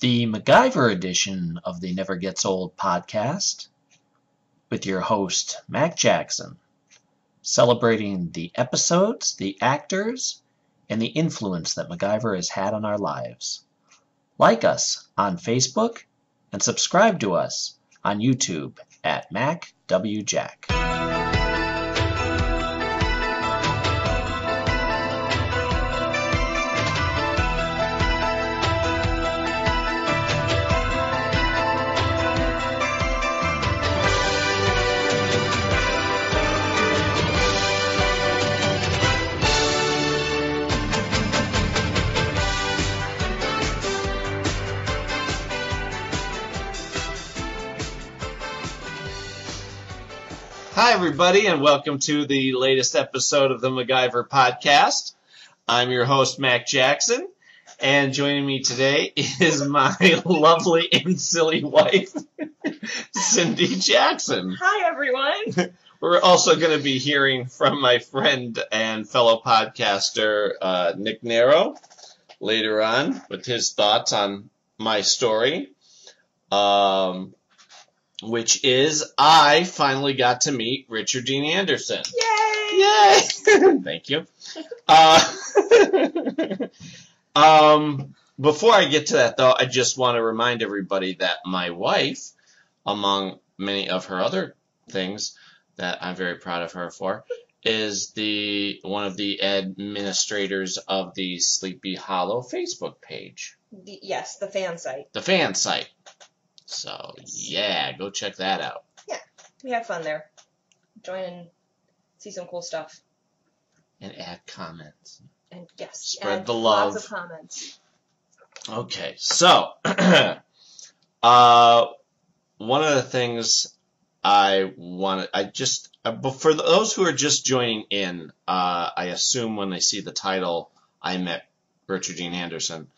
the MacGyver edition of the Never Gets Old podcast with your host, Mac Jackson, celebrating the episodes, the actors, and the influence that MacGyver has had on our lives. Like us on Facebook and subscribe to us on YouTube at MacWJack. Hi, everybody, and welcome to the latest episode of the MacGyver podcast. I'm your host, Mac Jackson, and joining me today is my lovely and silly wife, Cindy Jackson. Hi, everyone. We're also going to be hearing from my friend and fellow podcaster, uh, Nick Nero, later on with his thoughts on my story. Um, which is I finally got to meet Richard Dean Anderson. Yay! Yay! Thank you. Uh, um, before I get to that, though, I just want to remind everybody that my wife, among many of her other things that I'm very proud of her for, is the one of the administrators of the Sleepy Hollow Facebook page, The, yes, the fan site. the fan site. So yeah, go check that out. Yeah, we have fun there. Join and see some cool stuff. And add comments. And yes, Spread the love. Lots of comments. Okay, so uh, one of the things I want I just uh, but for those who are just joining in, uh, I assume when they see the title, I met Richard Dean Anderson.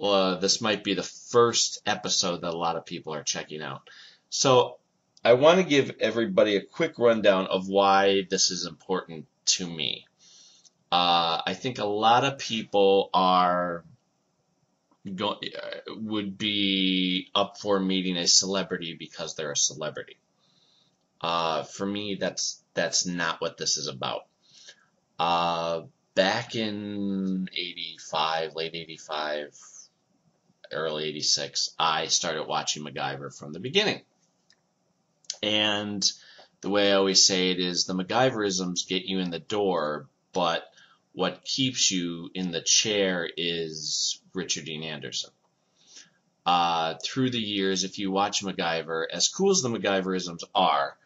Uh, this might be the first episode that a lot of people are checking out. So I want to give everybody a quick rundown of why this is important to me. Uh, I think a lot of people are go, uh, would be up for meeting a celebrity because they're a celebrity. Uh, for me, that's that's not what this is about. Uh, back in '85, late '85, early '86, I started watching MacGyver from the beginning. And the way I always say it is, the MacGyverisms get you in the door, but what keeps you in the chair is Richard Dean Anderson. Uh, through the years, if you watch MacGyver, as cool as the MacGyverisms are,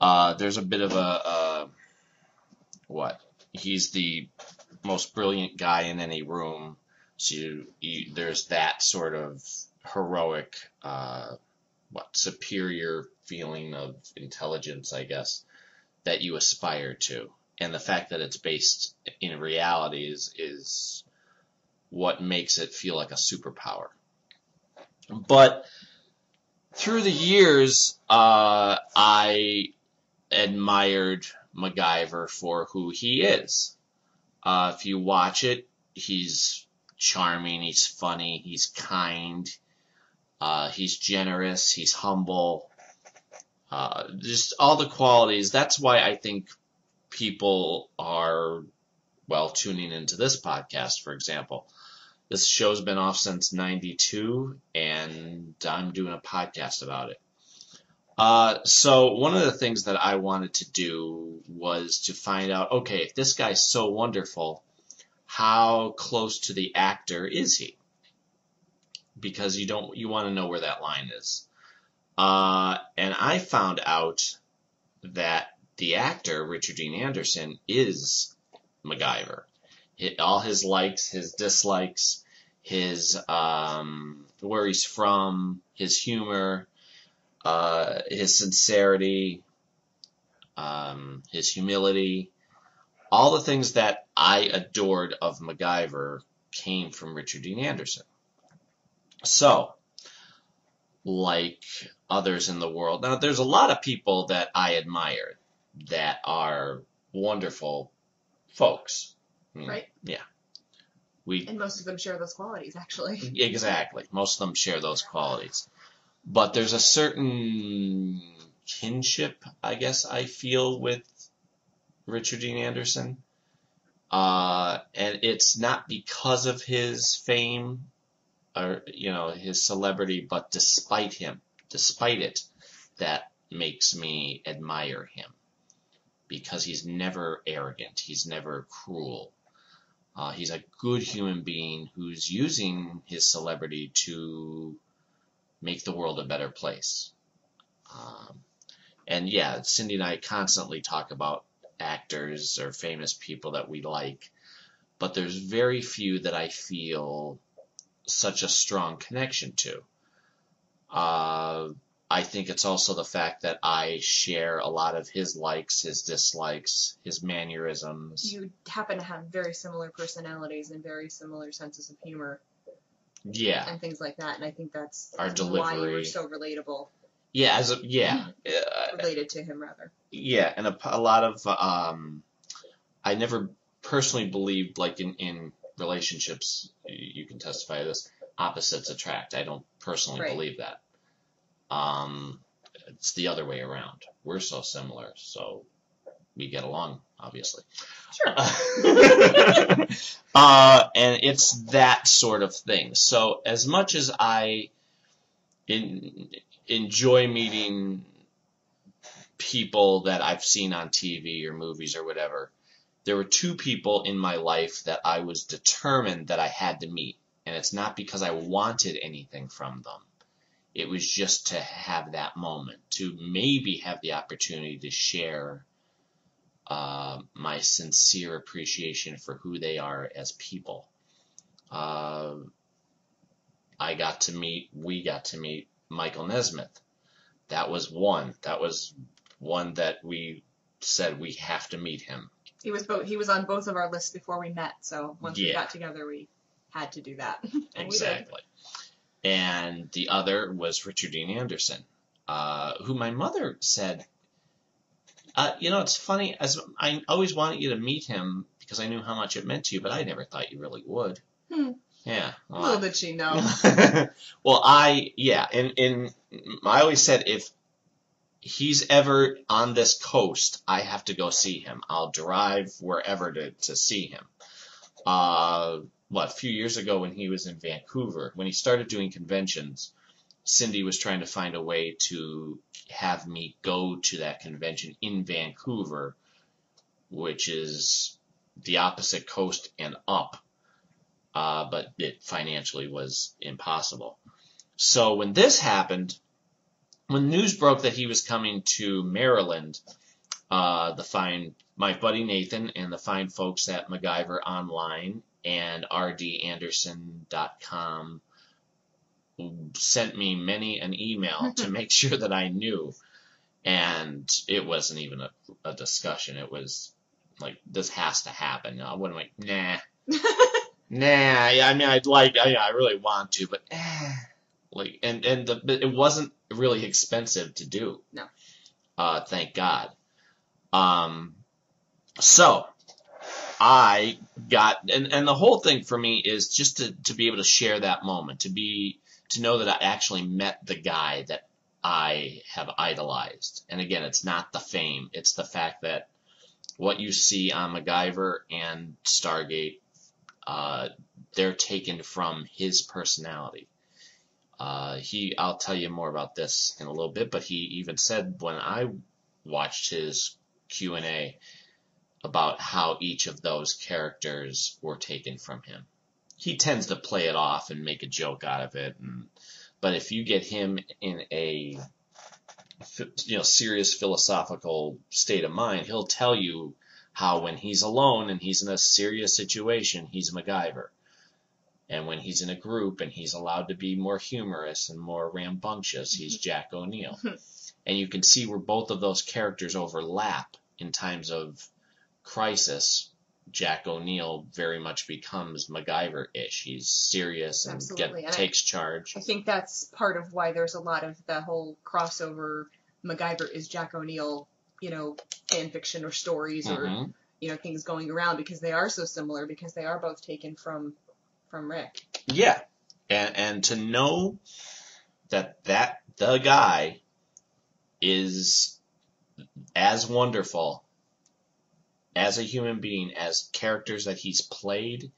uh, there's a bit of a, uh, what? He's the most brilliant guy in any room. So you, you, there's that sort of heroic, uh, what, superior feeling of intelligence, I guess, that you aspire to and the fact that it's based in reality is is what makes it feel like a superpower. But through the years, uh, I admired MacGyver for who he is. Uh, if you watch it, he's charming, he's funny, he's kind, uh, he's generous, he's humble. Uh, just all the qualities. That's why I think people are, well, tuning into this podcast, for example. This show's been off since 92, and I'm doing a podcast about it. Uh, so one of the things that I wanted to do was to find out, okay, if this guy's so wonderful, how close to the actor is he? Because you don't, you want to know where that line is. Uh, and I found out that the actor Richard Dean Anderson is MacGyver. It, all his likes, his dislikes, his um, where he's from, his humor, uh, his sincerity, um, his humility, all the things that I adored of MacGyver came from Richard Dean Anderson. So, like others in the world, now there's a lot of people that I admire that are wonderful folks. Right. Yeah. We And most of them share those qualities, actually. exactly most of them share those qualities, but there's a certain kinship, I guess I feel with Richard Dean Anderson, uh, and it's not because of his fame or you know his celebrity, but despite him, despite it, that makes me admire him because he's never arrogant, he's never cruel. Uh, he's a good human being who's using his celebrity to make the world a better place. Um, and yeah, Cindy and I constantly talk about actors or famous people that we like, but there's very few that I feel such a strong connection to. Uh, I think it's also the fact that I share a lot of his likes, his dislikes, his mannerisms. You happen to have very similar personalities and very similar senses of humor yeah, and things like that, and I think that's Our why you delivery. were so relatable, yeah, as a, yeah, uh, related to him rather. yeah, and a, a lot of um, I never personally believed like in in relationships. You can testify to this. Opposites attract. I don't personally Right. believe that. Um, it's the other way around. We're so similar, so we get along, obviously. Sure. uh, and it's that sort of thing. So as much as I in, enjoy meeting people that I've seen on TV or movies or whatever, there were two people in my life that I was determined that I had to meet. And it's not because I wanted anything from them. It was just to have that moment, to maybe have the opportunity to share uh, my sincere appreciation for who they are as people. Uh, I got to meet, we got to meet Michael Nesmith. That was one. That was one that we said we have to meet him. He was both. He was on both of our lists before we met. So once we got together, we had to do that. exactly. And the other was Richard Dean Anderson, uh, who my mother said, uh, you know, it's funny, as I always wanted you to meet him because I knew how much it meant to you, but I never thought you really would. Hmm. Yeah. well, Little did she know. well, I yeah, and and I always said if he's ever on this coast, I have to go see him. I'll drive wherever to to see him. Uh, what a few years ago when he was in Vancouver, when he started doing conventions, Cindy was trying to find a way to have me go to that convention in Vancouver, which is the opposite coast and up uh, but it financially was impossible. So when this happened, when news broke that he was coming to Maryland, uh, the fine my buddy Nathan and the fine folks at MacGyver Online and rdanderson.com sent me many an email to make sure that I knew. And it wasn't even a, a discussion. It was like, this has to happen. I wasn't like, nah. Nah, yeah, I mean, I'd like, I, I really want to, but eh, like, and and the, it wasn't really expensive to do. No. Uh, thank God. Um, so I got, and and the whole thing for me is just to to be able to share that moment, to be to know that I actually met the guy that I have idolized. And again, it's not the fame; it's the fact that what you see on MacGyver and Stargate uh, they're taken from his personality. Uh, he, I'll tell you more about this in a little bit, but he even said when I watched his Q and A about how each of those characters were taken from him. He tends to play it off and make a joke out of it, and, but if you get him in a you know serious philosophical state of mind, he'll tell you how when he's alone and he's in a serious situation, he's MacGyver. And when he's in a group and he's allowed to be more humorous and more rambunctious, he's mm-hmm. Jack O'Neill. Mm-hmm. and you can see where both of those characters overlap in times of crisis. Jack O'Neill very much becomes MacGyver-ish. He's serious and get, and I- takes charge. I think that's part of why there's a lot of the whole crossover. MacGyver is Jack O'Neill, you know, fan fiction or stories or Mhm. you know things going around because they are so similar because they are both taken from from Rick. Yeah, and and to know that that the guy is as wonderful as a human being as characters that he's played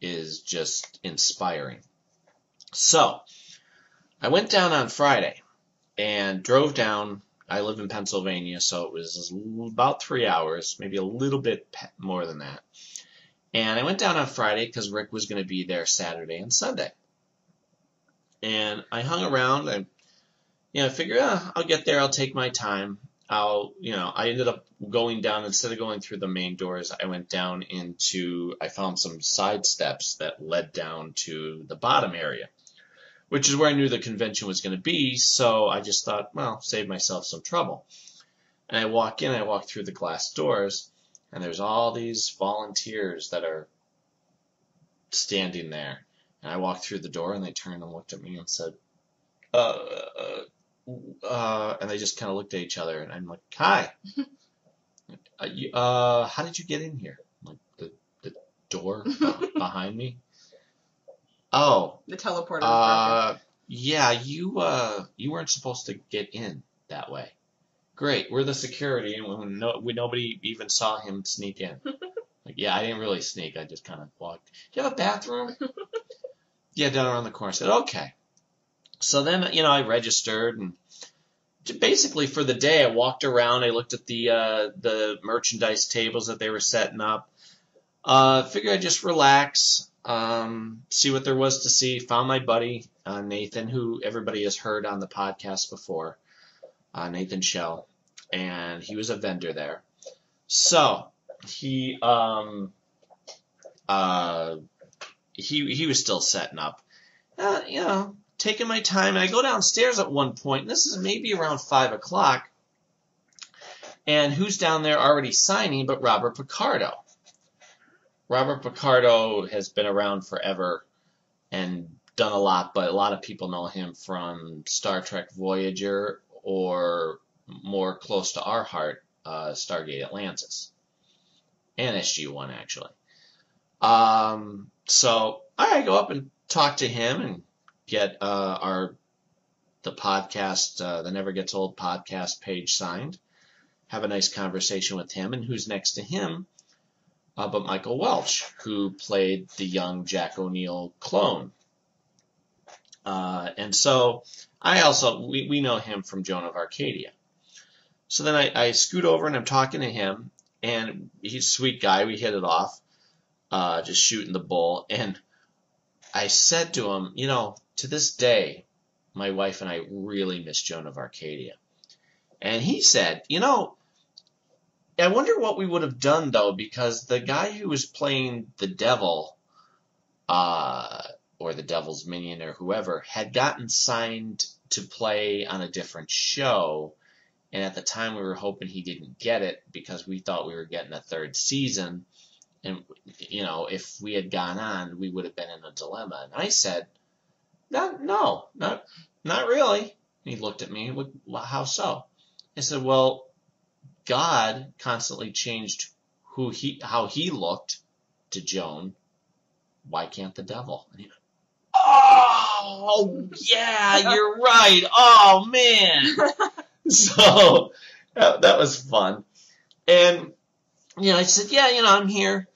is just inspiring. So, I went down on Friday and drove down. I live in Pennsylvania, so it was about three hours, maybe a little bit more than that. And I went down on Friday because Rick was going to be there Saturday and Sunday. And I hung around and, you know, I figured, ah, I'll get there, I'll take my time. I'll, you know, I ended up going down, instead of going through the main doors, I went down into, I found some side steps that led down to the bottom area, which is where I knew the convention was going to be. So I just thought, well, save myself some trouble. And I walk in, I walk through the glass doors, and there's all these volunteers that are standing there. And I walked through the door, and they turned and looked at me and said, uh, uh, uh, and they just kind of looked at each other, and I'm like, "Hi, uh, you, uh, how did you get in here? Like the the door behind me? Oh, The teleporter. uh, yeah, you uh, you weren't supposed to get in that way. Great, we're the security, and we, no, we nobody even saw him sneak in. like, yeah, I didn't really sneak. I just kind of walked. Do you have a bathroom? yeah, down around the corner. I said, okay. So then, you know, I registered and basically for the day, I walked around. I looked at the uh, the merchandise tables that they were setting up. Uh, figured I'd just relax, um, see what there was to see. Found my buddy uh, Nathan, who everybody has heard on the podcast before, uh, Nathan Schell, and he was a vendor there. So he um, uh, he he was still setting up. Uh, you know, taking my time, and I go downstairs at one point, and this is maybe around five o'clock. And who's down there already signing but Robert Picardo? Robert Picardo has been around forever and done a lot, but a lot of people know him from Star Trek Voyager or more close to our heart, uh, Stargate Atlantis. And SG1, actually. Um, so I go up and talk to him and get uh, our the podcast, uh, the Never Gets Old podcast page signed. Have a nice conversation with him, and who's next to him? Uh, but Michael Welch, who played the young Jack O'Neill clone. Uh, and so I also we, we know him from Joan of Arcadia. So then I, I scoot over and I'm talking to him, and he's a sweet guy. We hit it off, uh, just shooting the bull. And I said to him, you know, to this day, my wife and I really miss Joan of Arcadia. And he said, you know, I wonder what we would have done though, because the guy who was playing the devil, uh, or the devil's minion or whoever, had gotten signed to play on a different show. And at the time we were hoping he didn't get it because we thought we were getting a third season. And, you know, if we had gone on, we would have been in a dilemma. And I said, no, no, not, not really. And he looked at me, how so? I said, well, God constantly changed who he, how he looked to Joan. Why can't the devil? And he oh, yeah, you're right. Oh, man. so that, that was fun. And, you know, I said, yeah, you know, I'm here.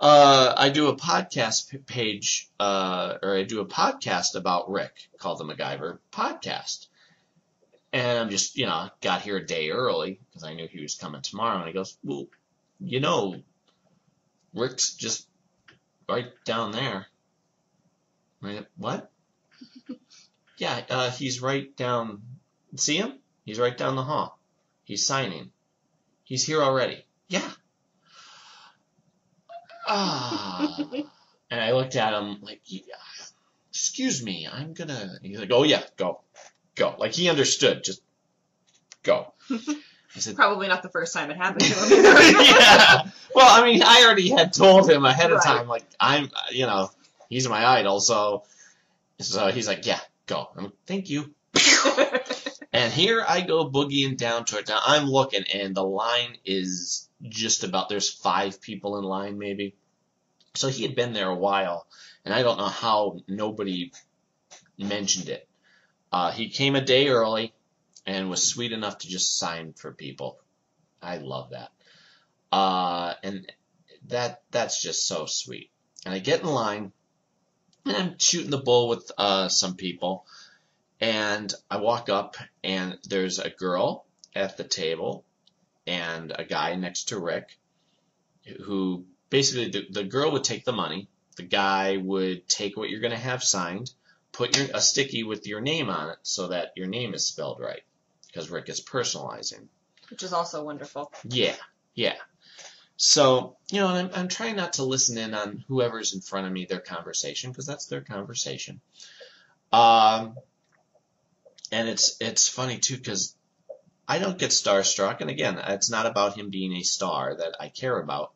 Uh, I do a podcast page, uh, or I do a podcast about Rick called the MacGyver Podcast. And I'm just, you know, got here a day early because I knew he was coming tomorrow. And he goes, well, you know, Rick's just right down there. Right? What? yeah, uh, he's right down. See him? He's right down the hall. He's signing. He's here already. Yeah. Ah. and I looked at him like, "Yeah, excuse me, I'm gonna. He's like, oh yeah, go, go. Like he understood. Just go. I said, Probably not the first time it happened to him. yeah. Well, I mean, I already had told him ahead of Right. time, like I'm, you know, he's my idol, so, so he's like, yeah, go. I'm like, thank you. And here I go boogieing down towards. Now I'm looking, and the line is just about. There's five people in line, maybe. So he had been there a while, and I don't know how nobody mentioned it. Uh, he came a day early and was sweet enough to just sign for people. I love that. Uh, and that that's just so sweet. And I get in line, and I'm shooting the bull with uh, some people, and I walk up, and there's a girl at the table, and a guy next to Rick, who basically the, the girl would take the money, the guy would take what you're going to have signed, put your a sticky with your name on it so that your name is spelled right, because Rick is personalizing. Which is also wonderful. Yeah, yeah. So, you know, and I'm, I'm trying not to listen in on whoever's in front of me, their conversation, because that's their conversation. Um, and it's it's funny too, because I don't get starstruck, and again, it's not about him being a star that I care about,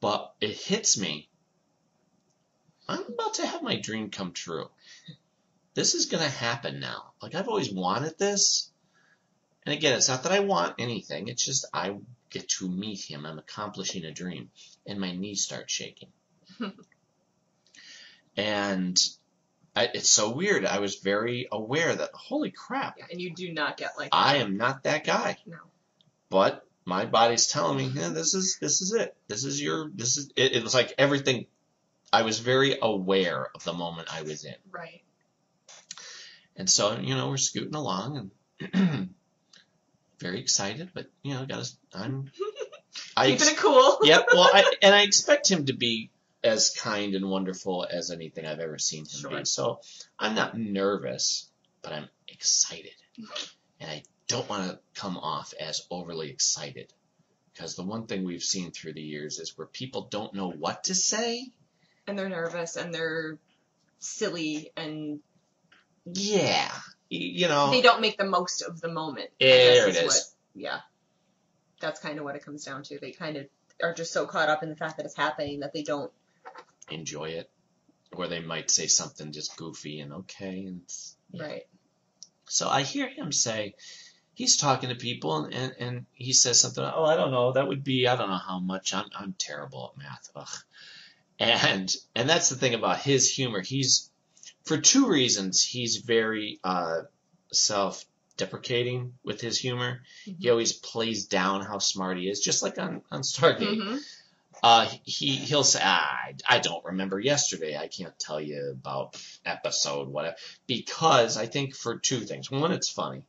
but it hits me. I'm about to have my dream come true. This is going to happen now. Like, I've always wanted this. And again, it's not that I want anything, it's just I get to meet him. I'm accomplishing a dream. And my knees start shaking. and I, it's so weird. I was very aware that, holy crap, Yeah, and you do not get like I am not that guy. No. But my body's telling me, yeah, this is this is it. This is your this is it, it was like everything I was very aware of the moment I was in. Right. And so, you know, we're scooting along and very excited, but you know, got I'm I Keeping it cool. Yep, well I and I expect him to be as kind and wonderful as anything I've ever seen him Sure. be. So I'm not nervous, but I'm excited. And I don't want to come off as overly excited. Because the one thing we've seen through the years is where people don't know what to say. And they're nervous and they're silly and Yeah. You know. they don't make the most of the moment. Yeah, there it is is. What, yeah. That's kind of what it comes down to. They kind of are just so caught up in the fact that it's happening that they don't. enjoy it. Or they might say something just goofy and okay. And yeah. Right. So I hear him say, he's talking to people and, and, and he says something, oh, I don't know, that would be, I don't know how much, I'm, I'm terrible at math. Ugh. And, and that's the thing about his humor. He's, for two reasons, he's very, uh, self-deprecating with his humor. He always plays down how smart he is, just like on, on Stargate. hmm Uh, he he'll say, ah, I, I don't remember yesterday. I can't tell you about episode whatever because I think for two things. One, it's funny,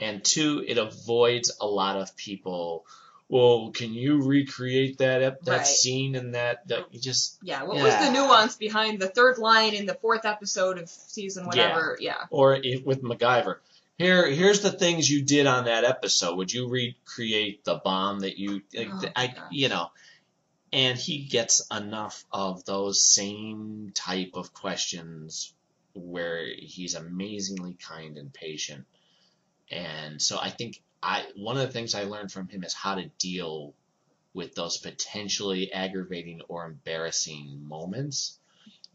and two, it avoids a lot of people. Well, can you recreate that ep- that Right. scene and that that you just Yeah. What Yeah. was the nuance behind the third line in the fourth episode of season whatever? Yeah. or if, with MacGyver. Here, here's the things you did on that episode. Would you recreate the bomb that you, like, Oh, I, gosh. you know? And he gets enough of those same type of questions where he's amazingly kind and patient. And so I think I one of the things I learned from him is how to deal with those potentially aggravating or embarrassing moments.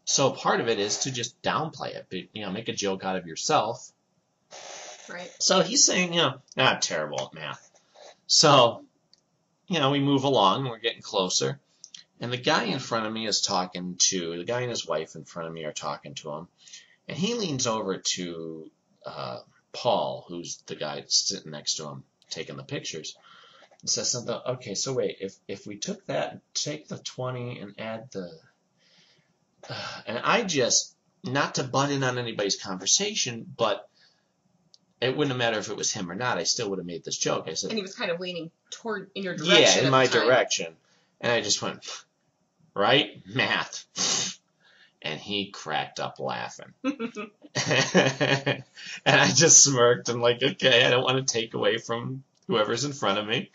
So part of it is to just downplay it, but, you know, make a joke out of yourself Right. so he's saying, you know, "Ah, I'm terrible at math. So, you know, we move along, we're getting closer. And the guy in front of me is talking to, the guy and his wife in front of me are talking to him. And he leans over to uh, Paul, who's the guy sitting next to him taking the pictures, says something, okay, so wait, if, if we took that, take the 20 and add the. and I just, not to butt in on anybody's conversation, but it wouldn't have mattered if it was him or not. I still would have made this joke. I said, And he was kind of leaning toward in your direction. yeah, in my direction. And I just went, right? Math. And he cracked up laughing. and I just smirked and like, okay, I don't want to take away from whoever's in front of me.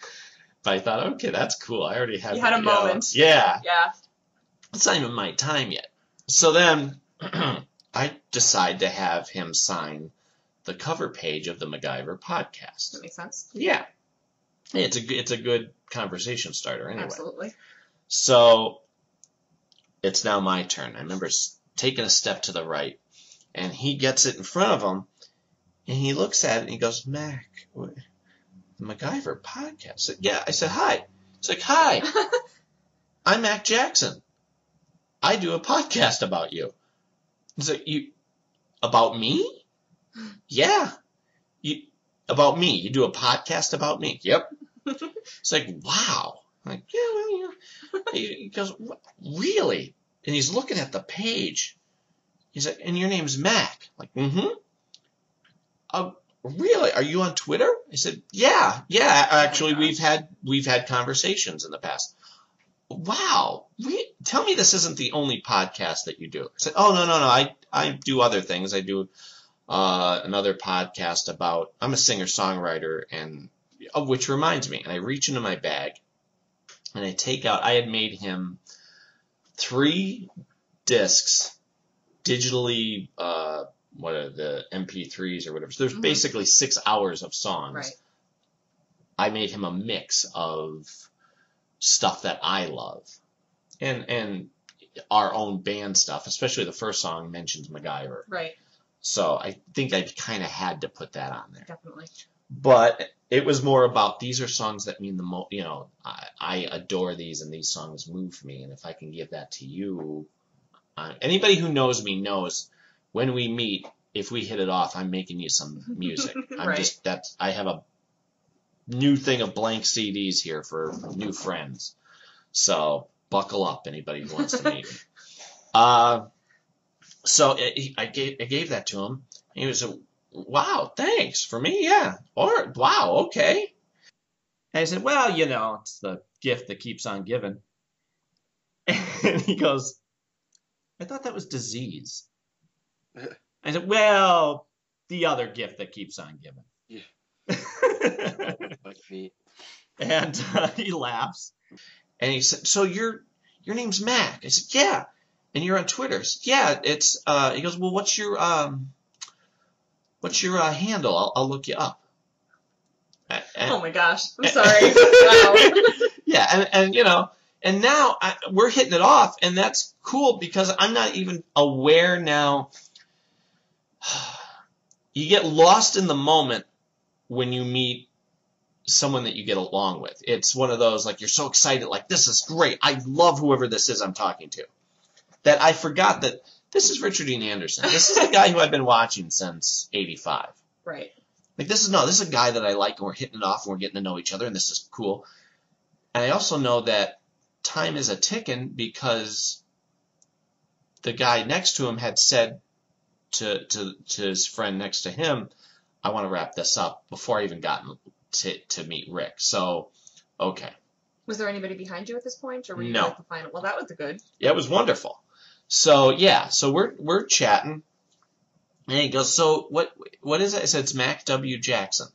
But I thought, okay, that's cool. I already have You had a uh, moment. Yeah. Yeah. It's not even my time yet. So then I decide to have him sign the cover page of the MacGyver podcast. That makes sense. Yeah. It's a it's a good conversation starter anyway. Absolutely. So it's now my turn. I remember taking a step to the right, and he gets it in front of him, and he looks at it and he goes, "Mac, what, the MacGyver podcast." I said, yeah, I said hi. He's like, "Hi, I'm Mac Jackson." I do a podcast about you. He's like, you, about me? Yeah. You, about me. You do a podcast about me. Yep. It's like, wow. I'm like, yeah, well, yeah. He, goes, "What? really? And he's looking at the page. He's like, and your name's Mac. Like, mm-hmm. Uh, really? Are you on Twitter? I said, yeah, yeah. Actually, gosh. we've had we've had conversations in the past. Wow. We, tell me this isn't the only podcast that you do. I said, oh no no no. I I do other things. I do uh, another podcast about. I'm a singer songwriter, and uh, which reminds me. And I reach into my bag, and I take out. I had made him three discs, digitally. Uh, what are the MP3s or whatever? So there's Mhm. basically six hours of songs. Right. I made him a mix of stuff that I love, and and our own band stuff. Especially the first song mentions MacGyver, Right. so I think I kind of had to put that on there. Definitely. But it was more about these are songs that mean the most. You know, I, I adore these, and these songs move me. And if I can give that to you, uh, anybody who knows me knows when we meet. If we hit it off, I'm making you some music. I'm Right. just that's I have a new thing of blank CDs here for new friends. So buckle up, anybody who wants to meet me. Uh, so it, I gave I gave that to him. And he was a wow, thanks for me, yeah. Or wow, okay. And I said, well, you know, it's the gift that keeps on giving. And he goes, I thought that was disease. I said, well, the other gift that keeps on giving. Yeah. Me. and uh, he laughs. And he said, "So your your name's Mac?" I said, "Yeah." And you're on Twitter? Said, yeah. It's. Uh, he goes, "Well, what's your um, what's your uh, handle? I'll, I'll look you up." And- Oh my gosh. I'm sorry. wow. yeah, and, and you know, and now I, we're hitting it off, and that's cool because I'm not even aware now. You get lost in the moment when you meet someone that you get along with. It's one of those like you're so excited, like this is great. I love whoever this is I'm talking to. That I forgot that this is Richard Dean Anderson. This is the guy who I've been watching since '85. Right. Like this is no, this is a guy that I like, and we're hitting it off, and we're getting to know each other, and this is cool. And I also know that time is a ticking because the guy next to him had said to to to his friend next to him, "I want to wrap this up before I even gotten to to meet Rick." So, okay, Was there anybody behind you at this point, or were you No. at the final? Well, that was the good. yeah, it was wonderful. So yeah, so we're we're chatting, and he goes, "So what what is it?" I said, "It's Mac W Jackson."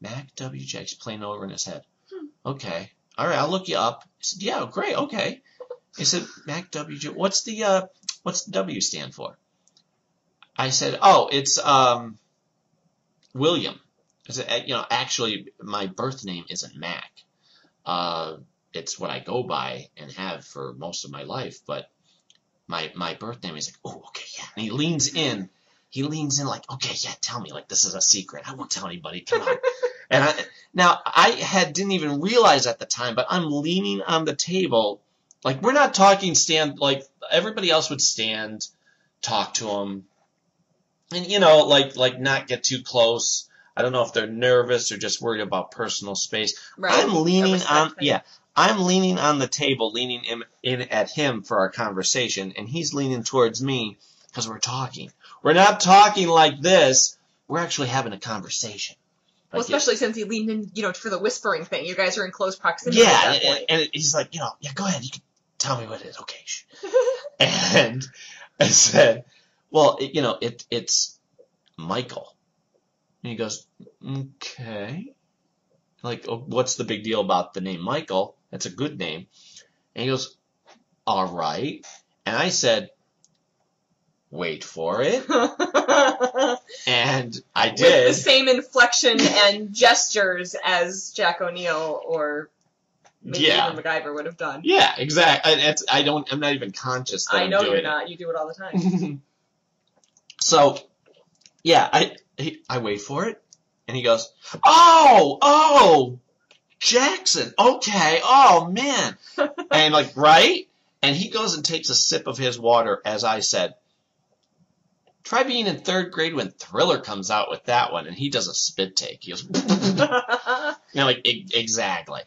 Mac W Jackson, playing over in his head. Hmm. Okay, all right, I'll look you up. I said, "Yeah, great, okay." He said, "Mac W, J- what's the uh, what's the W stand for?" I said, "Oh, it's um, William." I said, "Uh, "You know, actually, my birth name isn't Mac. Uh, it's what I go by and have for most of my life, but." My my birth name. He's like, oh, okay, yeah. And he leans in. He leans in like, okay, yeah, tell me. Like this is a secret. I won't tell anybody. Come on. and I, now I had didn't even realize at the time, but I'm leaning on the table. Like we're not talking stand. Like everybody else would stand, talk to him, and you know, like like not get too close. I don't know if they're nervous or just worried about personal space. Right. I'm leaning on thing. yeah. I'm leaning on the table, leaning in, in at him for our conversation, and he's leaning towards me because we're talking. We're not talking like this. We're actually having a conversation. Well, Like, especially since he leaned in, you know, for the whispering thing. You guys are in close proximity yeah, and, and he's like, you know, yeah, go ahead. You can tell me what it is. Okay. and I said, well, it, you know, it it's Michael. And he goes, okay. Like, oh, what's the big deal about the name Michael? That's a good name. And he goes, all right. And I said, wait for it. And I With did. the same inflection and gestures as Jack O'Neill or maybe Yeah. even MacGyver would have done. Yeah, exactly. It's, I don't. I'm not even conscious that I I'm know doing you're it. not. You do it all the time. so, yeah, I he, I wait for it, and he goes, "Oh, oh, Jackson. Okay. Oh man." and like right, And he goes and takes a sip of his water, as I said. Try being in third grade when Thriller comes out with that one, and he does a spit take. He goes, you know, like e- exactly.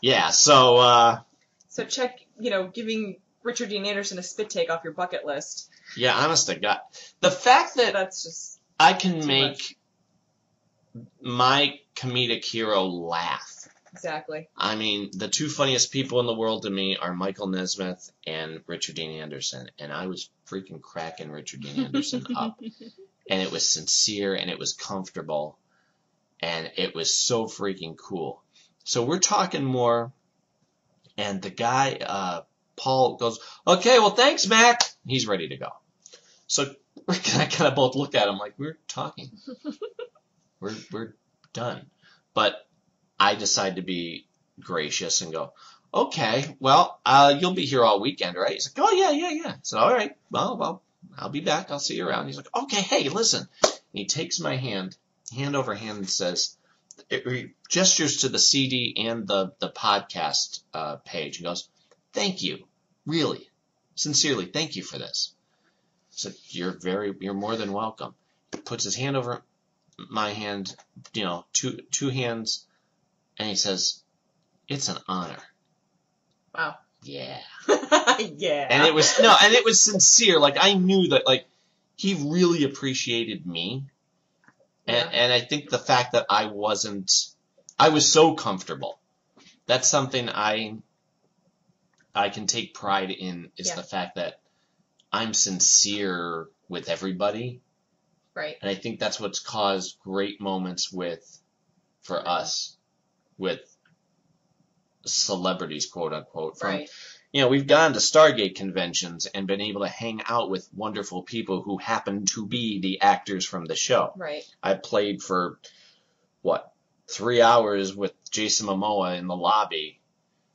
Yeah. So uh, so check, you know, giving Richard Dean Anderson a spit take off your bucket list. yeah, honest to God, the fact that That's just I can make my comedic hero laugh. Exactly. I mean, the two funniest people in the world to me are Michael Nesmith and Richard Dean Anderson, and I was freaking cracking Richard Dean Anderson up, and it was sincere and it was comfortable, and it was so freaking cool. So we're talking more, and the guy, uh, Paul goes, "Okay, well, thanks, Mac." He's ready to go. So Rick and I kind of both look at him like we're talking. we're we're done, but I decide to be gracious and go, okay, well, uh, you'll be here all weekend, right? He's like, oh yeah, yeah, yeah. So all right, well, well, I'll be back. I'll see you around. He's like, okay, hey, listen. And he takes my hand, hand over hand, and says, it, gestures to the CD and the the podcast uh, page and goes, thank you, really, sincerely, thank you for this. So you're very, you're more than welcome. He puts his hand over my hand, you know, two two hands, and he says, "It's an honor." Wow. Yeah. yeah. And it was no, and it was sincere. Like I knew that, like he really appreciated me, and Yeah. and I think the fact that I wasn't, I was so comfortable. That's something I I can take pride in is Yeah. the fact that I'm sincere with everybody. right. And I think that's what's caused great moments with, for us, with celebrities, quote unquote. From, Right. You know, we've gone to Stargate conventions and been able to hang out with wonderful people who happen to be the actors from the show. Right. I played for, what, three hours with Jason Momoa in the lobby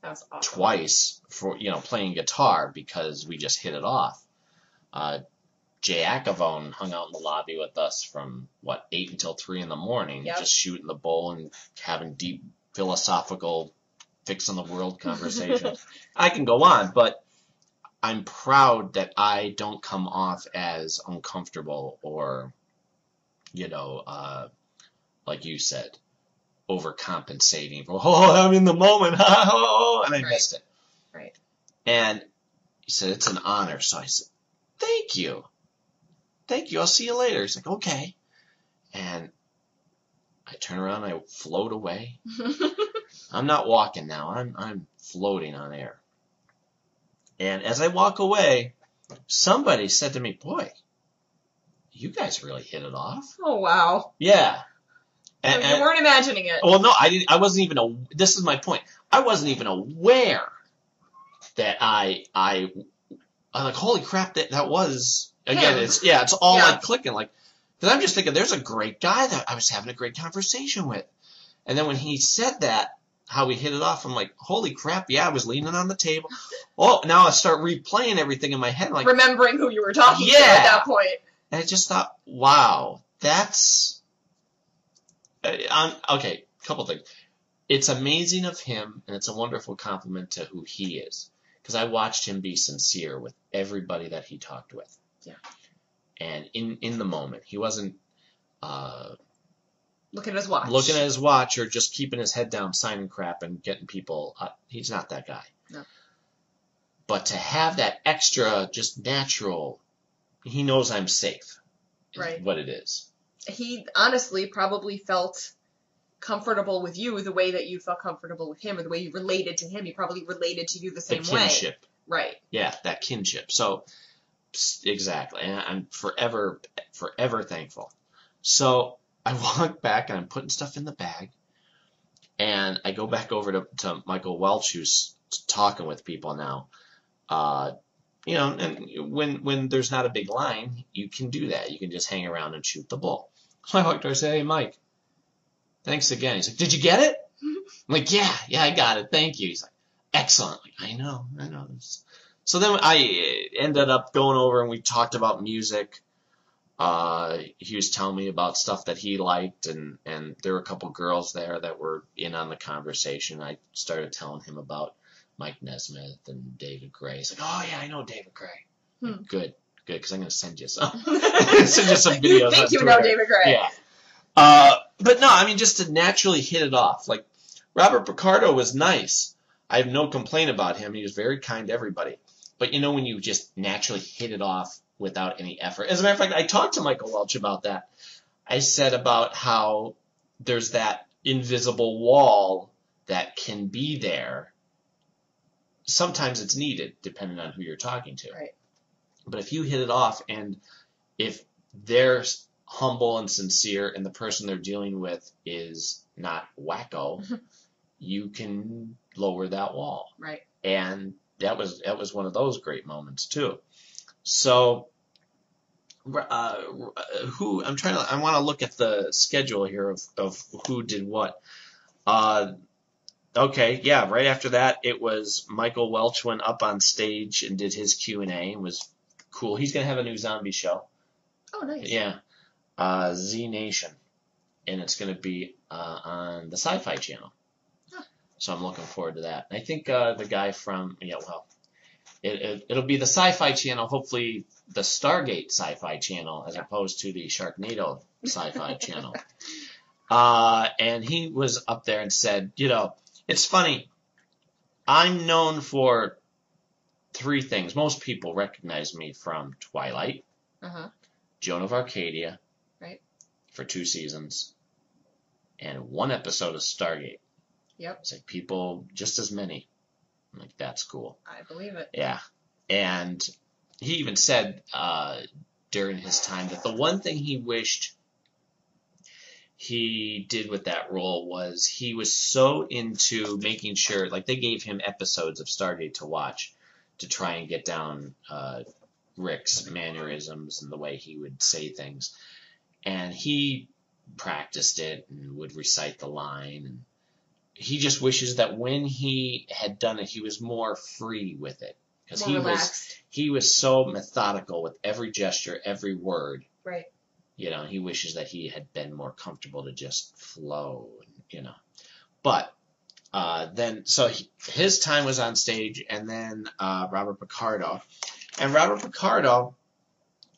awesome. twice for you know playing guitar because we just hit it off. Uh, Jay Acovone hung out in the lobby with us from what eight until three in the morning, Yep. just shooting the bowl and having deep philosophical, fixing the world conversations. I can go on, but I'm proud that I don't come off as uncomfortable or, you know, uh, like you said, overcompensating for, oh, I'm in the moment, and I Right. missed it. Right. And he said, it's an honor. So I said, thank you. Thank you. I'll see you later. He's like, okay. And I turn around, I float away. I'm not walking now. I'm I'm floating on air. And as I walk away, somebody said to me, "Boy, you guys really hit it off." oh wow. Yeah. And, you weren't imagining it. well, no, I didn't. I wasn't even. A, this is my point. I wasn't even aware that I I I'm like, holy crap, that that was again. Him. It's yeah, it's all Yeah. like clicking. Like, because I'm just thinking, there's a great guy that I was having a great conversation with, and then when he said that, how we hit it off, I'm like, holy crap, yeah, I was leaning on the table. Oh, now I start replaying everything in my head, like, Remembering who you were talking to at that point. and I just thought, wow, that's uh, um, okay. Couple things. It's amazing of him, and it's a wonderful compliment to who he is. Because I watched him be sincere with everybody that he talked with. Yeah. And in in the moment, he wasn't uh, Look at his watch. looking at his watch or just keeping his head down, signing crap, and getting people. Uh, he's not that guy. No. But to have that extra, just natural, he knows I'm safe. Right. What it is. he honestly probably felt comfortable with you the way that you felt comfortable with him or the way you related to him. He probably related to you the The same way. kinship. Right. Yeah, that kinship. So exactly, and I'm forever, forever thankful. So I walk back and I'm putting stuff in the bag, and I go back over to, to Michael Welch, who's talking with people now. Uh, you know, and when when there's not a big line, you can do that. You can just hang around and shoot the bull. So I walked over and say, "Hey, Mike, thanks again." He's like, "Did you get it?" I'm like, "Yeah, yeah, I got it. Thank you." He's like, "Excellent." Like, I know, I know. This. So then I ended up going over and we talked about music. Uh, he was telling me about stuff that he liked, and and there were a couple girls there that were in on the conversation. I started telling him about Mike Nesmith and David Gray. He's like, oh yeah, I know David Gray. Hmm. Good, good, because I'm gonna send you some. send you some videos. you think you know David Gray. Yeah. Uh, but no, I mean, just to naturally hit it off. Like, Robert Picardo was nice. I have no complaint about him. He was very kind to everybody. But you know, when you just naturally hit it off without any effort. As a matter of fact, I talked to Michael Welch about that. I said about how there's that invisible wall that can be there. Sometimes it's needed, depending on who you're talking to. Right. But if you hit it off and if they're humble and sincere and the person they're dealing with is not wacko, you can lower that wall. Right. And that was that was one of those great moments too. So uh, who I'm trying to I want to look at the schedule here of, of who did what. Uh, okay, yeah, right after that it was Michael Welch went up on stage and did his Q and A and was cool. He's gonna have a new zombie show. Oh, nice. Yeah. Uh, Z Nation. And it's going to be uh, on the Sci Fi Channel. So I'm looking forward to that. I think uh, the guy from, yeah, well, it, it, it'll be the Sci Fi Channel, hopefully the Stargate Sci Fi Channel, as opposed to the Sharknado Sci Fi Channel. Uh, and he was up there and said, you know, it's funny. I'm known for three things. Most people recognize me from Twilight. Uh huh. Joan of Arcadia. Right. For two seasons. And one episode of Stargate. Yep. It's like people, just as many. I'm like, that's cool. I believe it. Yeah. And he even said uh, during his time that the one thing he wished he did with that role was he was so into making sure, like they gave him episodes of Stargate to watch to try and get down uh, Rick's mannerisms and the way he would say things. And he practiced it and would recite the line. And he just wishes that when he had done it, he was more free with it. Because he was he was so methodical with every gesture, every word. Right. You know, he wishes that he had been more comfortable to just flow. You know, but uh, then so he, his time was on stage, and then uh, Robert Picardo, and Robert Picardo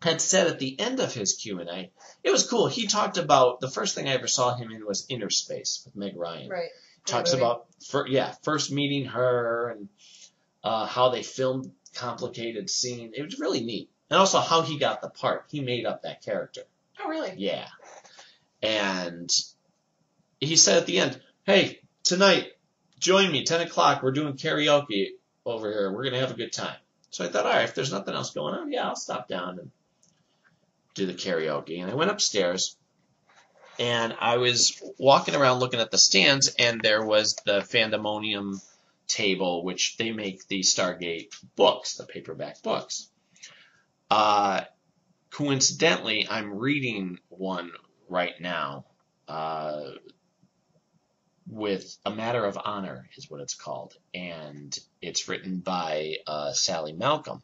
had said at the end of his Q and A, it was cool. He talked about the first thing I ever saw him in was Innerspace with Meg Ryan Right. Talks about fir- yeah first meeting her and uh, how they filmed complicated scene. It was really neat. And also how he got the part. He made up that character. Oh, really? yeah. And he said at the end hey tonight join me 10 o'clock. We're doing karaoke over here. We're gonna have a good time. So i thought all right if there's nothing else going on yeah i'll stop down and do the karaoke. And i went upstairs and I was walking around looking at the stands, and there was the Fandemonium table, which they make the Stargate books, the paperback books. Uh, coincidentally, I'm reading one right now uh, with A Matter of Honor, is what it's called, and it's written by uh, Sally Malcolm,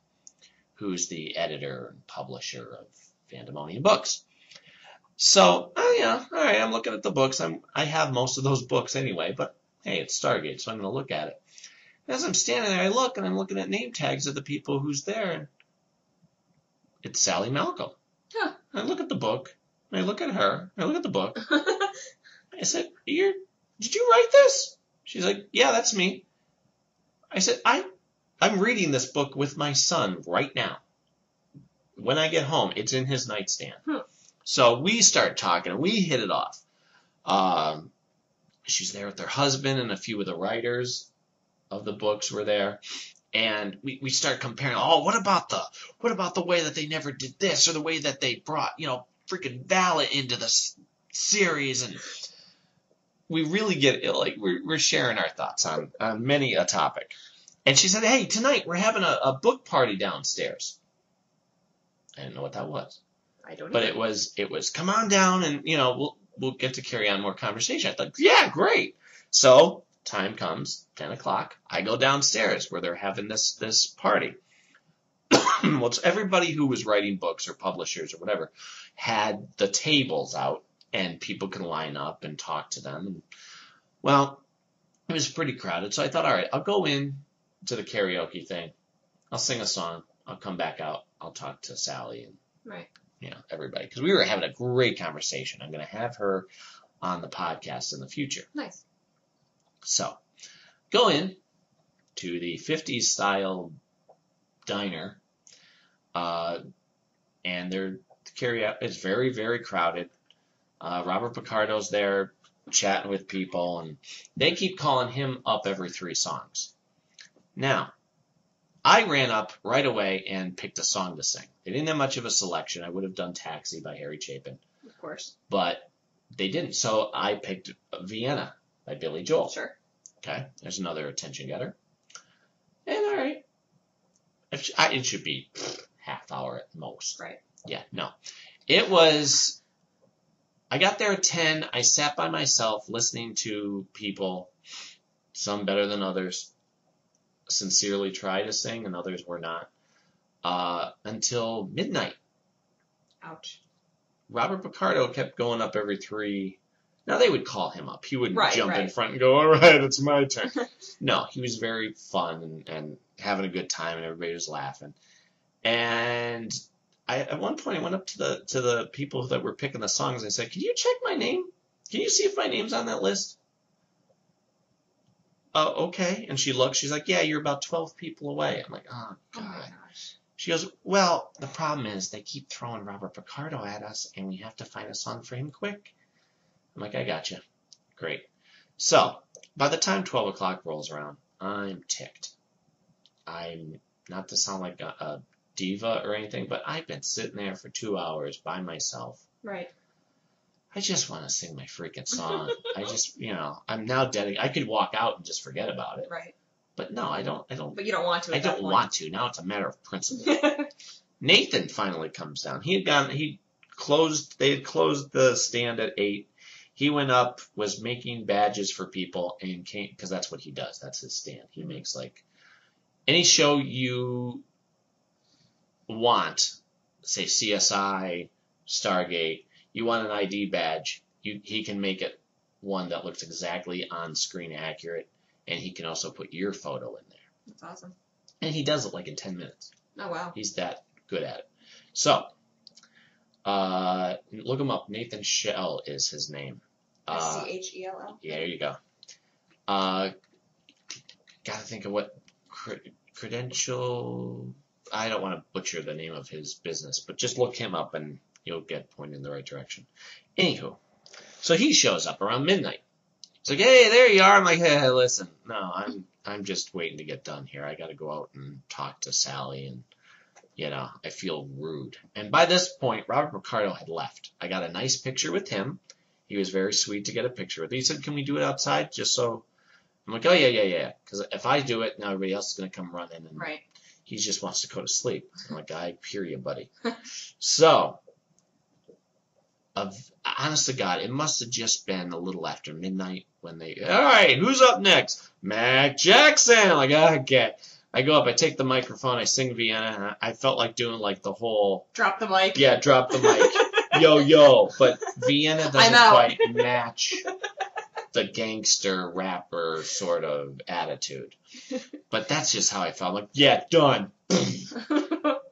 who's the editor and publisher of Fandemonium books. So, oh yeah, all right. I'm looking at the books. I'm I have most of those books anyway, but hey, it's Stargate, so I'm going to look at it. As I'm standing there, I look and I'm looking at name tags of the people who's there, and it's Sally Malcolm. Huh. I look at the book. and I look at her. I look at the book. I said, "You're did you write this?" She's like, "Yeah, that's me." I said, "I I'm reading this book with my son right now. When I get home, it's in his nightstand." Hmm. So we start talking, and we hit it off. Um, she's there with her husband, and a few of the writers of the books were there. And we, we start comparing. Oh, what about the what about the way that they never did this, or the way that they brought you know freaking Vala into the series, and we really get it. Like we're we're sharing our thoughts on on many a topic. And she said, "Hey, tonight we're having a, a book party downstairs." I didn't know what that was I don't but know. it was it was come on down and you know we'll we'll get to carry on more conversation. I thought, yeah, great. So time comes, ten o'clock. I go downstairs where they're having this this party. well, it's everybody who was writing books or publishers or whatever had the tables out and people can line up and talk to them. And, well, it was pretty crowded, so I thought, all right, I'll go in to the karaoke thing. I'll sing a song. I'll come back out. I'll talk to Sally and Right. You know everybody because we were having a great conversation. I'm going to have her on the podcast in the future. Nice. So, go in to the 50s style diner, uh, and they're the carry out. It's very very crowded. Uh, Robert Picardo's there chatting with people, and they keep calling him up every three songs. Now, I ran up right away and picked a song to sing. They didn't have much of a selection. I would have done Taxi by Harry Chapin, Of course. but they didn't. So I picked Vienna by Billy Joel. Sure. Okay, there's another attention getter. And all right, it, sh- I, it should be half hour at most. Right. Yeah, no, it was. I got there at ten. I sat by myself listening to people, some better than others, sincerely try to sing, and others were not, uh, until midnight. Ouch. Robert Picardo kept going up every three. Now they would call him up. He wouldn't Right, jump in front and go, "All right, it's my turn." no, he was very fun and, and having a good time, and everybody was laughing. And I, at one point, I went up to the to the people that were picking the songs. And I said, "Can you check my name? Can you see if my name's on that list?" Oh, okay. And she looks. She's like, "Yeah, you're about twelve people away." I'm like, "Oh Oh God." gosh. She goes, Well, the problem is they keep throwing Robert Picardo at us, and we have to find a song for him quick. I'm like, I got you. Great. So, by the time 12 o'clock rolls around, I'm ticked. I'm not to sound like a, a diva or anything, but I've been sitting there for two hours by myself. Right. I just want to sing my freaking song. I just, you know, I'm now dedicated. I could walk out and just forget about it, Right. but no, I don't. I don't. But you don't want to. I don't point. want to. Now it's a matter of principle. Nathan finally comes down. He had gone. He closed. They had closed the stand at eight. He went up, was making badges for people, and came because that's what he does. That's his stand. He mm-hmm. makes like any show you want, say CSI, Stargate. You want an ID badge. You he can make it one that looks exactly on screen accurate, and he can also put your photo in there. That's awesome. And he does it like in 10 minutes. Oh wow. He's that good at it. So, uh, look him up. Nathan Schell is his name. S Uh, C H E L L. yeah, there you go. Uh, gotta think of what cre- credential. I don't want to butcher the name of his business, but just look him up and you'll get pointed in the right direction. Anywho, so he shows up around midnight. He's like, "Hey, there you are." I'm like, "Hey, listen, no, I'm I'm just waiting to get done here. I got to go out and talk to Sally, and you know, I feel rude." And by this point, Robert Picardo had left. I got a nice picture with him. He was very sweet to get a picture with. He said, "Can we do it outside?" Just so. I'm like, "Oh yeah, yeah, yeah." Because if I do it, now everybody else is gonna come running, and Right. he just wants to go to sleep. I'm like, I hear you, buddy. so, of, honest to God, it must have just been a little after midnight when they, all right, who's up next? Mac Jackson. Like, okay. I go up, I take the microphone, I sing Vienna, I felt like doing like the whole, Drop the mic. yeah, drop the mic, yo, yo. But Vienna doesn't quite match the gangster rapper sort of attitude. But that's just how I felt. Like, yeah, done.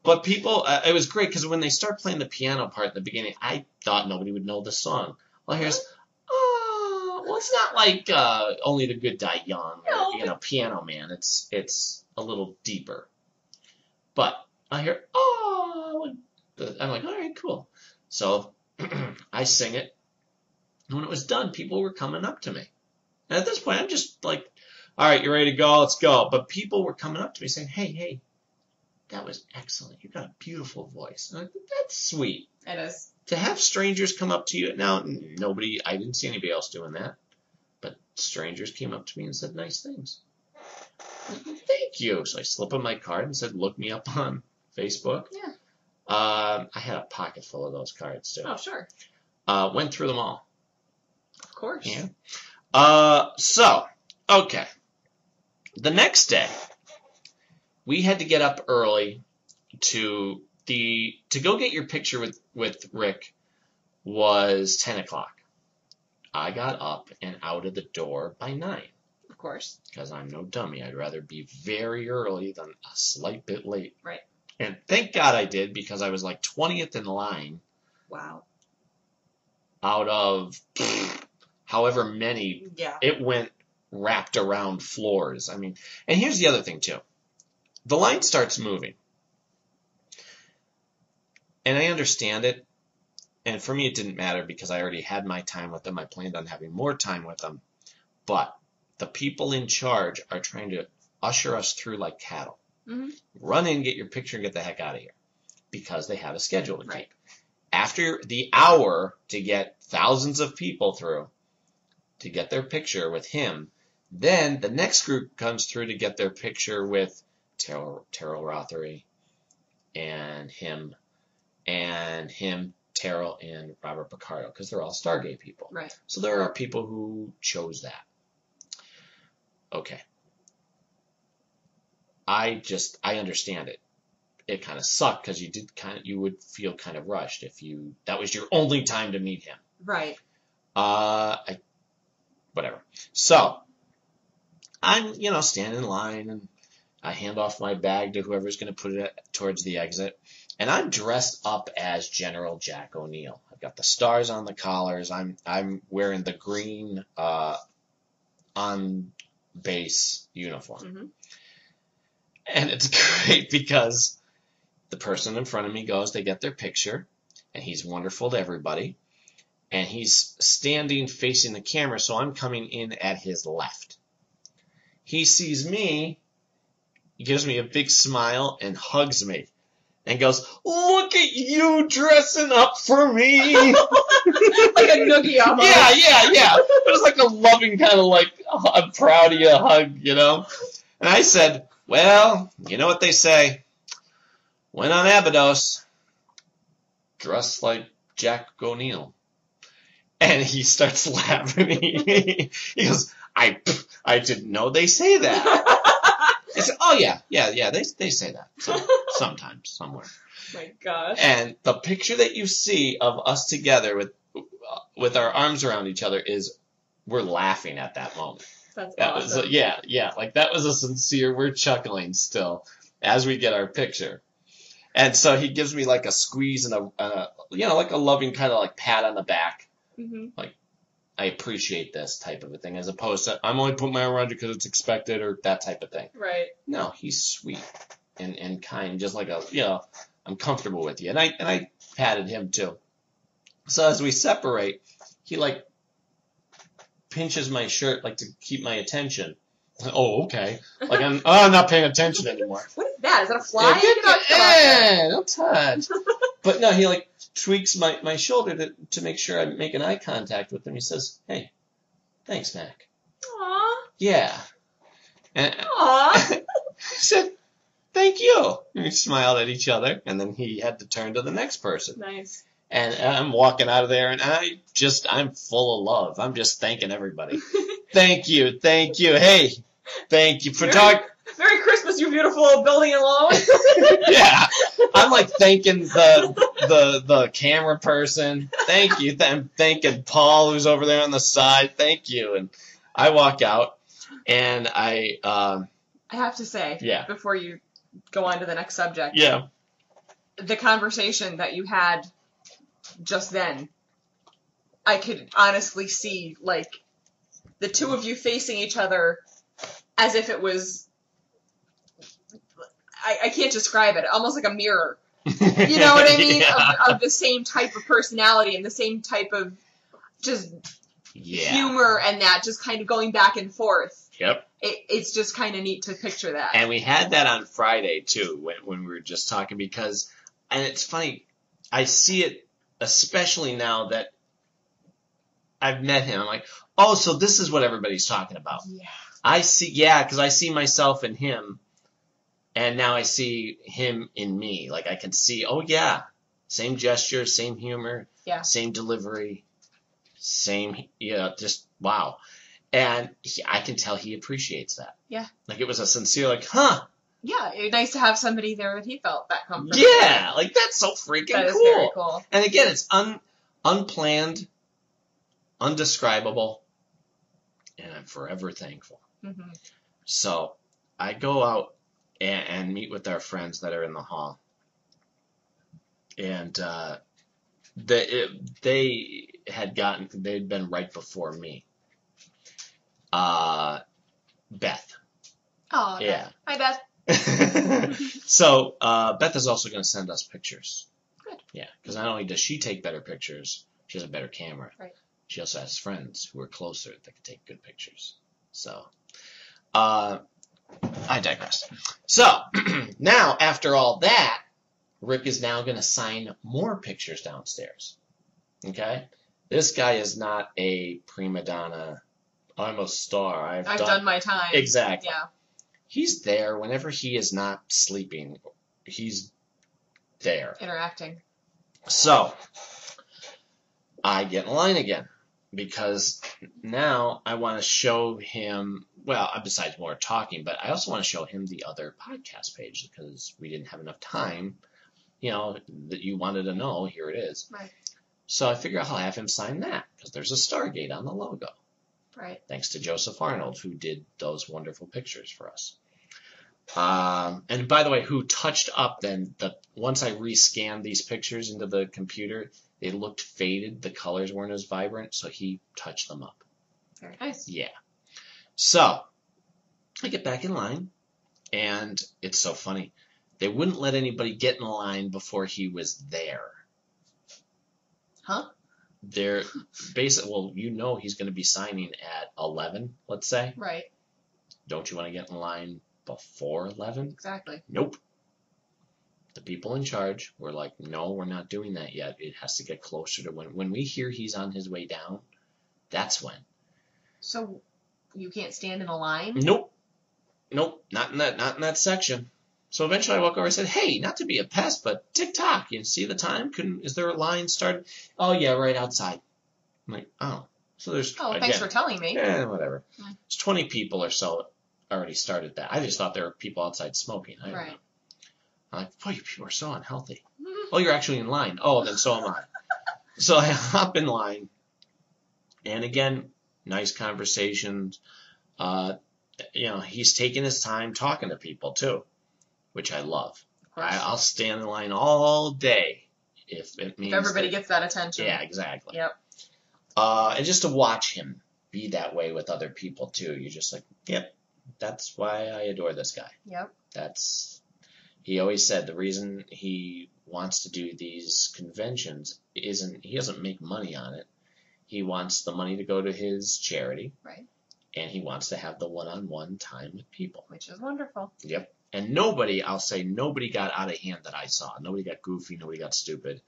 But people, uh, it was great because when they start playing the piano part at the beginning, I thought nobody would know the song. Well, here's, oh, well, it's not like uh, only the good die young or No, you know, Piano Man. It's it's a little deeper. But I hear, oh, I'm like, all right, cool. So I sing it. And when it was done, people were coming up to me. And at this point, I'm just like, all right, you're ready to go? Let's go. But people were coming up to me saying, hey, hey, that was excellent. You've got a beautiful voice. Think that's sweet. It is. To have strangers come up to you. Now, nobody, I didn't see anybody else doing that. But strangers came up to me and said nice things. Thank you. So I slip them my card and said, look me up on Facebook. Yeah. Um, I had a pocket full of those cards too. Oh, sure. Uh, went through them all. Of course. Yeah. Uh, so, okay. The next day, we had to get up early to the to go get your picture with with Rick was ten o'clock. I got up and out of the door by nine. Of course. because I'm no dummy. I'd rather be very early than a slight bit late. Right. And thank God I did because I was like 20th in line Wow. out of however many Yeah. it went wrapped around floors. I mean, and here's the other thing too. The line starts moving. And I understand it. And for me, it didn't matter because I already had my time with them. I planned on having more time with them. But the people in charge are trying to usher us through like cattle. Mhm. Run in, get your picture, and get the heck out of here. Because they have a schedule to keep. After the hour to get thousands of people through, to get their picture with him. Then the next group comes through to get their picture with Teryl, Teryl Rothery and him, and him, Teryl, and Robert Picardo, because they're all Stargate people. Right. So there are people who chose that. Okay. I just, I understand it. It kind of sucked because you did kind of, you would feel kind of rushed if you, that was your only time to meet him. Right. Uh, I, whatever. So, I'm, you know, standing in line and I hand off my bag to whoever's going to put it towards the exit. And I'm dressed up as General Jack O'Neill. I've got the stars on the collars. I'm, I'm wearing the green, uh, on base uniform. Mhm. And it's great because the person in front of me goes, they get their picture, and he's wonderful to everybody. And he's standing facing the camera, so I'm coming in at his left. He sees me, gives me a big smile and hugs me. And goes, look at you dressing up for me. like a noogie almost. Yeah, yeah, yeah. It was like a loving kind of like, "Oh, I'm proud of you hug, you know? And I said, well, you know what they say. Went on Abydos, dressed like Jack O'Neill. And he starts laughing. he goes, I, I didn't know they say that. I said, oh yeah, yeah, yeah, they, they say that some, sometimes, somewhere. My gosh. And the picture that you see of us together with with our arms around each other is we're laughing at that moment. That's That was awesome. yeah, yeah, like that was a sincere. We're chuckling still as we get our picture. And so he gives me like a squeeze and a, a you know like a loving kind of like pat on the back. Mhm. I appreciate this type of a thing as opposed to I'm only putting my arm around you because it's expected or that type of thing. Right. No, he's sweet and, and kind, just like a you know, I'm comfortable with you. And I and I patted him too. So as we separate, he like pinches my shirt like to keep my attention. Oh, okay. Like I'm oh, I'm not paying attention anymore. What is that? Is that a fly? Yeah, get Get out- get out there. eh, don't touch. but no, he like tweaks my, my shoulder to, to make sure I make an eye contact with him. He says, Hey, thanks, Mac. Aw. Yeah. And Aw. I said, Thank you. And we smiled at each other, and then he had to turn to the next person. nice. And I'm walking out of there, and I just, I'm full of love. I'm just thanking everybody. thank you, thank you. Hey, thank you for talking. Merry Christmas, you beautiful building alone. yeah, I'm like thanking the the the camera person. Thank you. Th- I'm thanking Paul who's over there on the side. Thank you. And I walk out, and I um I have to say, Yeah. before you go on to the next subject, yeah the conversation that you had just then, I could honestly see like the two of you facing each other as if it was. I, I can't describe it. Almost like a mirror. You know what I mean? yeah. Of, of the same type of personality and the same type of just yeah. humor and that just kind of going back and forth. Yep. It, it's just kind of neat to picture that. And we had that on Friday too when when we were just talking because and it's funny I see it especially now that I've met him. I'm like, oh, so this is what everybody's talking about. yeah. I see, yeah, because I see myself in him, and now I see him in me. Like I can see, oh yeah, same gesture, same humor, Yeah. same delivery, same, yeah, just wow. And he, I can tell he appreciates that. Yeah. Like it was a sincere, like, huh, Yeah, it's nice to have somebody there that he felt that comfortable. yeah, like that's so freaking that is cool. very cool. And again, it's un, unplanned, undescribable, and I'm forever thankful. Mhm. So I go out and, and meet with our friends that are in the hall, and uh, they it, they had gotten they'd been right before me. Uh, Beth. Oh, Yeah. Hi, Beth. so uh, Beth is also going to send us pictures. Good. Yeah, because not only does she take better pictures, she has a better camera. Right. She also has friends who are closer that can take good pictures. So, uh, I digress. So now, after all that, Rick is now going to sign more pictures downstairs. Okay, this guy is not a prima donna. I'm a star. I've, I've done my time. exactly Yeah. he's there whenever he is not sleeping. He's there. Interacting. So I get in line again because now I want to show him. Well, besides more talking, but I also want to show him the other podcast page because we didn't have enough time. You know that you wanted to know. Here it is. Right. So I figure I'll have him sign that because there's a Stargate on the logo Right. thanks to Joseph Arnold, who did those wonderful pictures for us. Um, and by the way, who touched up then the once I rescanned these pictures into the computer, they looked faded. The colors weren't as vibrant, so he touched them up. Very nice. Yeah. So I get back in line, and it's so funny. They wouldn't let anybody get in line before he was there. Huh? They're basic. Well, you know he's going to be signing at eleven. Let's say. Right. Don't you want to get in line before 11? Exactly. Nope. The people in charge were like, no, we're not doing that yet. It has to get closer to when when we hear he's on his way down. That's when. So you can't stand in a line. Nope. Nope. Not in that. Not in that section. So eventually I walk over and said, hey, not to be a pest, but tick tock. You see the time? Can is there a line started? Oh yeah, right outside. I'm like, oh. So there's Oh, again, thanks for telling me. Yeah, whatever. Yeah. It's 20 people or so already started that. I just thought there were people outside smoking. I don't Right. know. I'm like, boy, you people are so unhealthy. Oh, you're actually in line. Oh, then so am I. so I hop in line, and again, nice conversations. Uh, you know, he's taking his time talking to people too, which I love. I, I'll stand in line all day if it means if everybody that- gets that attention. yeah, exactly. Yep. Uh, and just to watch him be that way with other people too, you're just like, yep, that's why I adore this guy. Yep. That's he always said the reason he wants to do these conventions isn't he doesn't make money on it. He wants the money to go to his charity. Right. And he wants to have the one-on-one time with people. Which is wonderful. Yep. And nobody, I'll say, nobody got out of hand that I saw. Nobody got goofy. Nobody got stupid.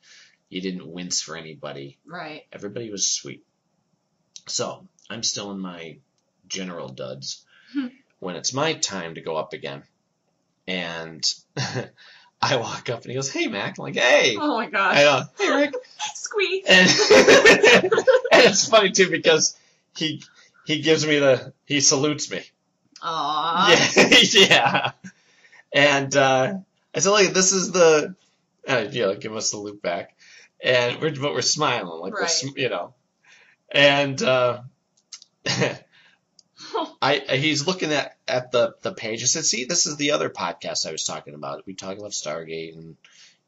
You didn't wince for anybody. Right. Everybody was sweet. So I'm still in my general duds. when it's my time to go up again. And I walk up and he goes, Hey, Mac. I'm like, Hey. Oh my gosh. I, uh, hey, Rick. Squeak. And, and it's funny too because he he gives me the he salutes me. Aww. Yeah, yeah. And uh, I said, "Like this is the, uh, you know, give us the loop back." And we're but we're smiling like we're you know, and uh, I he's looking at at the the page. I said, "See, this is the other podcast I was talking about. We talk about Stargate and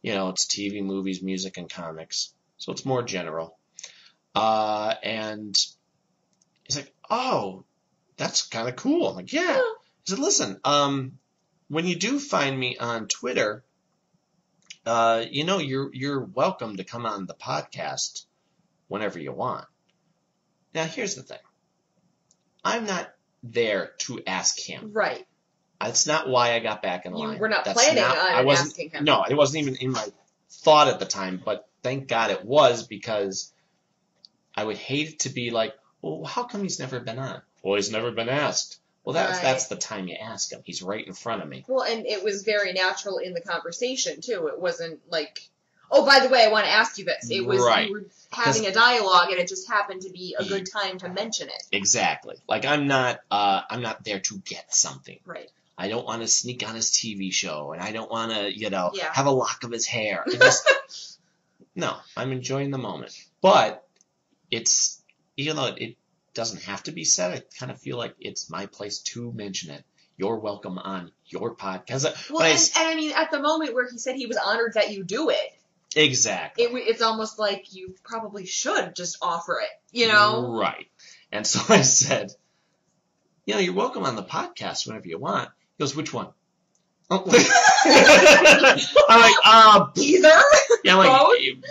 you know, it's TV, movies, music, and comics, so it's more general." Uh, and he's like, "Oh, that's kind of cool." I'm like, "Yeah." He said, "Listen, um, when you do find me on Twitter, uh, you know, you're you're welcome to come on the podcast whenever you want." Now, here's the thing: I'm not there to ask him. Right. That's not why I got back in You line. were not That's planning not- on I wasn't, asking him. No, it wasn't even in my thought at the time. But thank God it was because I would hate it to be like, well, how come he's never been on? Well, he's never been asked. Well, that's Right. that's the time you ask him. He's right in front of me. Well, and it was very natural in the conversation too. It wasn't like, oh, by the way, I want to ask you this. It was Right. you were having a dialogue, and it just happened to be a good time to mention it. Exactly. Like I'm not uh, I'm not there to get something. Right. I don't want to sneak on his TV show, and I don't want to, you know, Yeah. have a lock of his hair. Just, no, I'm enjoying the moment. But it's, you know, it doesn't have to be said. I kind of feel like it's my place to mention it. You're welcome on your podcast. Well, But I and I mean, at the moment where he said he was honored that you do it, exactly. it it's almost like you probably should just offer it. You know? Right. And so I said, you know, you're welcome on the podcast whenever you want. He goes, which one? Oh. I'm like, uh, Either. yeah, I'm like, Both? "E-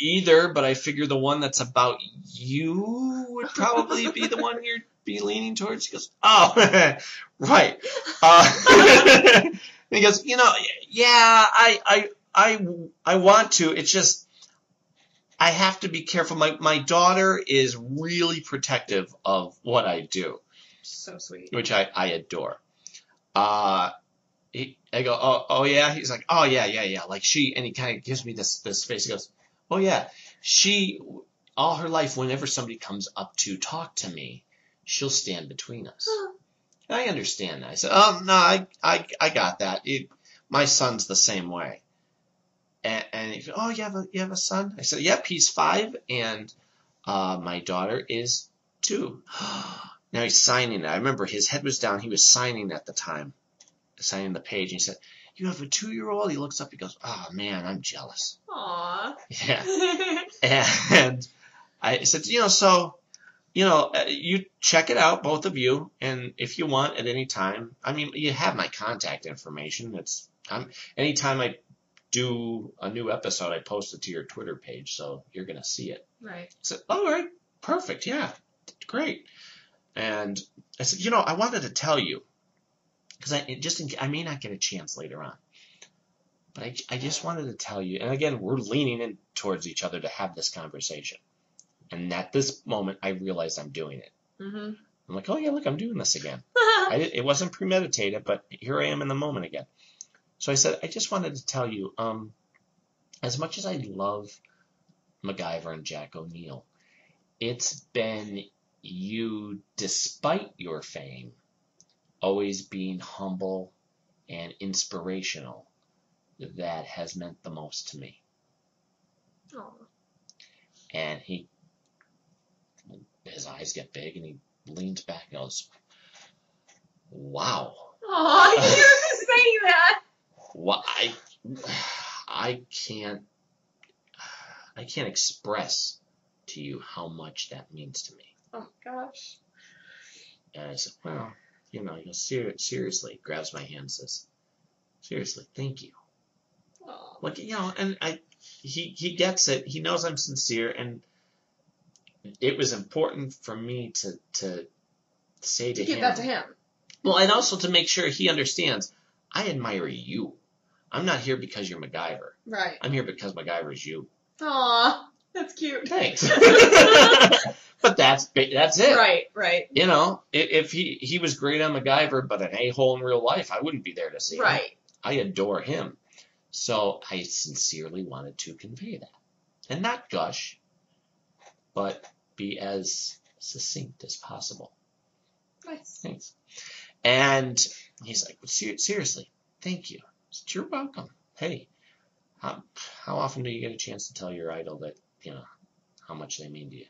either, but I figure the one that's about you would probably be the one you'd be leaning towards. He goes, oh, right. Uh, he goes, you know, yeah, I, I, I, I want to. It's just, I have to be careful. My, my daughter is really protective of what I do So sweet. which I, I adore. Uh, he, I go, oh, oh yeah. He's like, oh yeah, yeah, yeah. Like she, and he kind of gives me this, this face. He goes, oh yeah. She, all her life, whenever somebody comes up to talk to me, she'll stand between us. And I understand that. I said, oh no, I, I, I got that. It, my son's the same way. And, and he oh, you have a, you have a son? I said, yep, he's five, and uh, my daughter is two. now he's signing it. I remember his head was down. He was signing at the time, signing the page. And he said, you have a two-year-old? He looks up. He goes, oh man, I'm jealous. Aw. Yeah. And I said, you know, so, you know, uh, you check it out, both of you, and if you want at any time, I mean, you have my contact information. It's, I'm, anytime I do a new episode, I post it to your Twitter page, so you're gonna see it. right. I said, all right, perfect, yeah, great. And I said, you know, I wanted to tell you, because I just in, I may not get a chance later on, but I, I just wanted to tell you, and again, we're leaning in towards each other to have this conversation. And at this moment, I realized I'm doing it. Mm-hmm. I'm like, oh yeah, look, I'm doing this again. I it wasn't premeditated, but here I am in the moment again. So I said, I just wanted to tell you, um, as much as I love MacGyver and Jack O'Neill, it's been you, despite your fame, always being humble and inspirational that has meant the most to me. Aw. And he, his eyes get big and he leans back and goes, wow. Aw, you have to say that. What I I can't I can't express to you how much that means to me. Oh gosh. And I said, well, you know, goes, Ser- seriously, grabs my hand and says, seriously, thank you. Like, you know, and I, he, he gets it. He knows I'm sincere and it was important for me to, to say to To give him. that to him. Well, and also to make sure he understands, I admire you. I'm not here because you're MacGyver. Right. I'm here because MacGyver is you. Aw, that's cute. Thanks. but that's that's it. Right, right, You know, if, he he was great on MacGyver, but an a hole in real life, I wouldn't be there to see him. right. I adore him. So I sincerely wanted to convey that, and not gush, but be as succinct as possible. Nice. Thanks. And he's like, seriously, thank you. You're welcome. Hey, how, how often do you get a chance to tell your idol that, you know, how much they mean to you?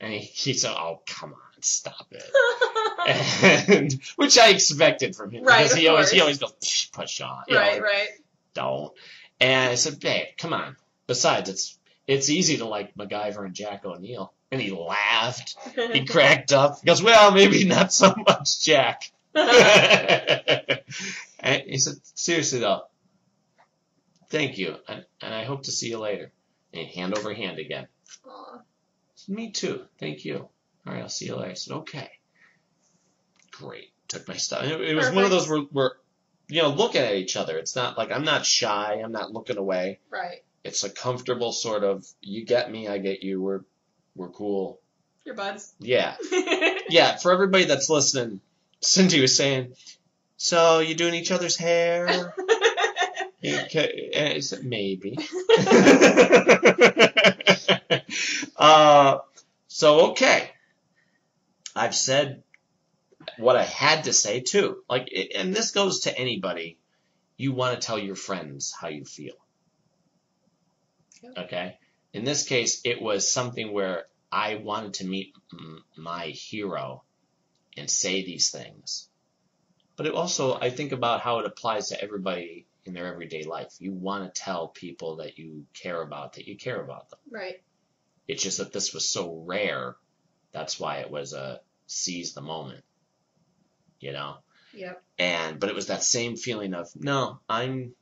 And he, he said, oh, come on, stop it. and, which I expected from him. Right, Because he always, he always goes, "Psh, push on. you know, right, right. don't. And I said, babe, come on. Besides, it's it's easy to like MacGyver and Jack O'Neill. And he laughed. He cracked up. He goes, well, maybe not so much Jack. he said, seriously though, thank you, and, and I hope to see you later. And hand over hand again. Me too, thank you. All right, I'll see you later. I said, okay. Great. Took my stuff. It, it was one of those where, where, you know, looking at each other. It's not like I'm not shy. I'm not looking away. Right. It's a comfortable sort of, you get me, I get you. We're, we're cool. Your buds. Yeah. Yeah, for everybody that's listening, Cindy was saying, so you doing each other's hair? And maybe. uh, so okay, I've said what I had to say too. Like, and this goes to anybody. You want to tell your friends how you feel. Okay. In this case, it was something where I wanted to meet my hero and say these things. But it also, I think about how it applies to everybody in their everyday life. You want to tell people that you care about that you care about them. Right. It's just that this was so rare. That's why it was a seize the moment. You know? Yep. and but it was that same feeling of no i'm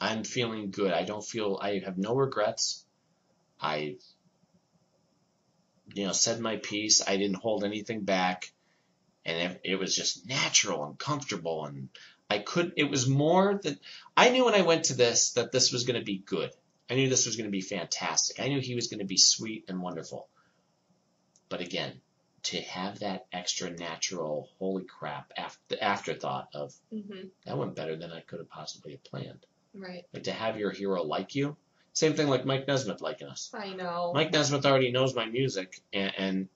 i'm feeling good i don't feel i have no regrets i you know said my piece i didn't hold anything back and it, it was just natural and comfortable and i could it was more that i knew when i went to this that this was going to be good i knew this was going to be fantastic i knew he was going to be sweet and wonderful but again to have that extra natural holy crap after afterthought of Mhm. that went better than I could have possibly have planned. Right. Like to have your hero like you. Same thing like Mike Nesmith liking us. I know. Mike Nesmith already knows my music and, and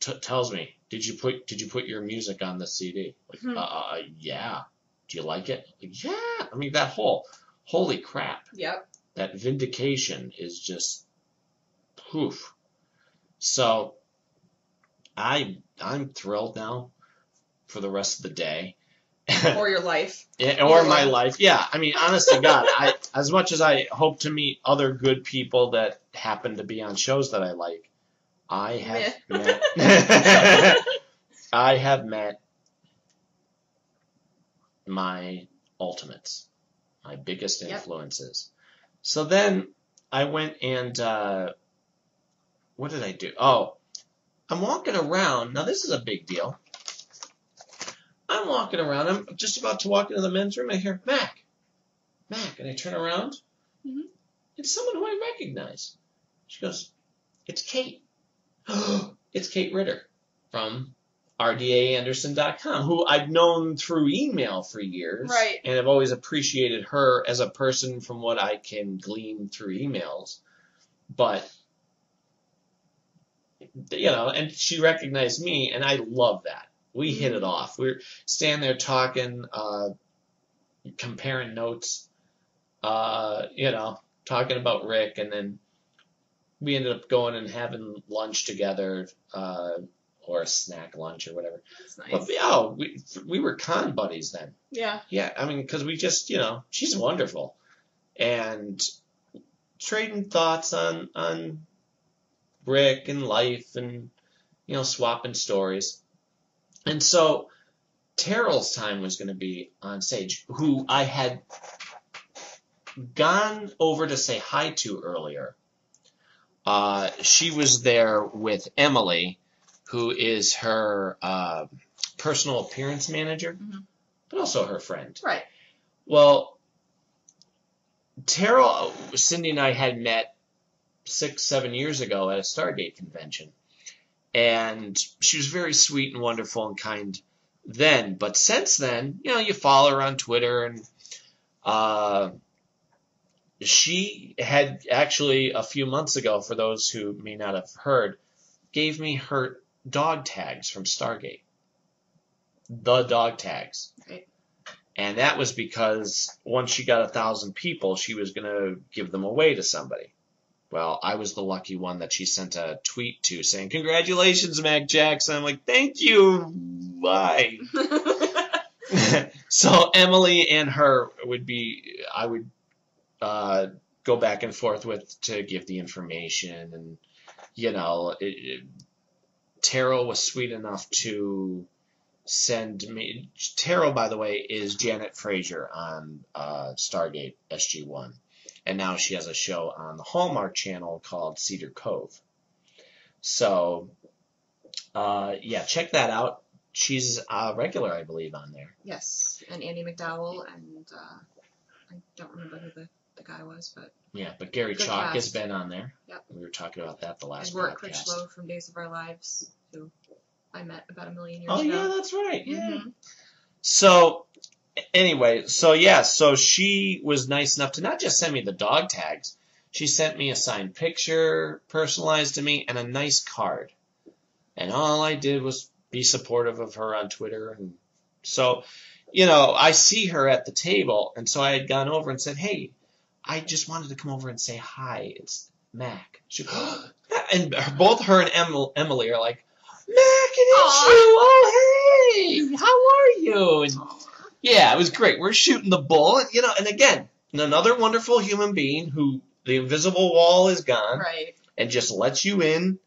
tells me, "Did you put Did you put your music on the CD?" Like, Hmm. uh, yeah. Do you like it? Like, yeah. I mean, that whole holy crap. Yep. That vindication is just poof. So I I'm thrilled now for the rest of the day. Or your life. Yeah, or my life. Yeah, I mean, honest to God, I as much as I hope to meet other good people that happen to be on shows that I like, I have met. I have met my ultimates, my biggest Yep. influences. So then I went and uh, what did I do? Oh, I'm walking around. Now this is a big deal. I'm walking around. I'm just about to walk into the men's room. I hear Mac, Mac, and I turn around. Mhm. It's someone who I recognize. She goes, "It's Kate. it's Kate Ritter from RDAnderson.com, who I've known through email for years, Right. And I've always appreciated her as a person from what I can glean through emails. But you know, and she recognized me, and I love that. We hit it off. We are standing there talking, uh, comparing notes, uh, you know, talking about Rick, and then we ended up going and having lunch together, uh, or a snack lunch or whatever. That's nice. But yeah, we we were con buddies then. yeah. Yeah, I mean, because we just, you know, she's wonderful, and trading thoughts on on Rick and life, and you know, swapping stories, and so Teryl's time was going to be on stage, who I had gone over to say hi to earlier. Uh, she was there with Emily, who is her uh, personal appearance manager, Mhm. but also her friend. Right. Well, Teryl, Cindy, and I had met six, seven years ago at a Stargate convention. And she was very sweet and wonderful and kind then. But since then, you know, you follow her on Twitter and uh, she had actually a few months ago, for those who may not have heard, gave me her dog tags from Stargate. The dog tags. Right. And that was because once she got a thousand people, she was going to give them away to somebody. Well, I was the lucky one that she sent a tweet to saying, Congratulations, Mac Jackson. I'm like, Thank you. Why? so Emily and her would be, I would uh, go back and forth with to give the information. And, you know, it, it, was sweet enough to send me. Teryl, by the way, is Janet Fraiser on uh, Stargate SG One, and now she has a show on the Hallmark Channel called Cedar Cove. So, uh, yeah, check that out. She's a regular, I believe, on there. yes. And Andie MacDowell and uh, I don't remember who the guy was, but Yeah, but Gary Good Chalk has been on there. Yep. We were talking about that the last and Roark podcast. Critchlow from Days of Our Lives, who I met about a million years Oh ago. yeah, that's right. Yeah. Mhm. So anyway, so yeah, so she was nice enough to not just send me the dog tags, she sent me a signed picture, personalized to me, and a nice card. And all I did was be supportive of her on Twitter and so you know, I see her at the table and so I had gone over and said, Hey, I just wanted to come over and say hi. It's Mac. She, and both her and Emily are like, Mac, it is Aw. you. Oh, hey, how are you? And yeah, it was great. We're shooting the bull, and you know, and again, another wonderful human being who the invisible wall is gone Right. and just lets you in,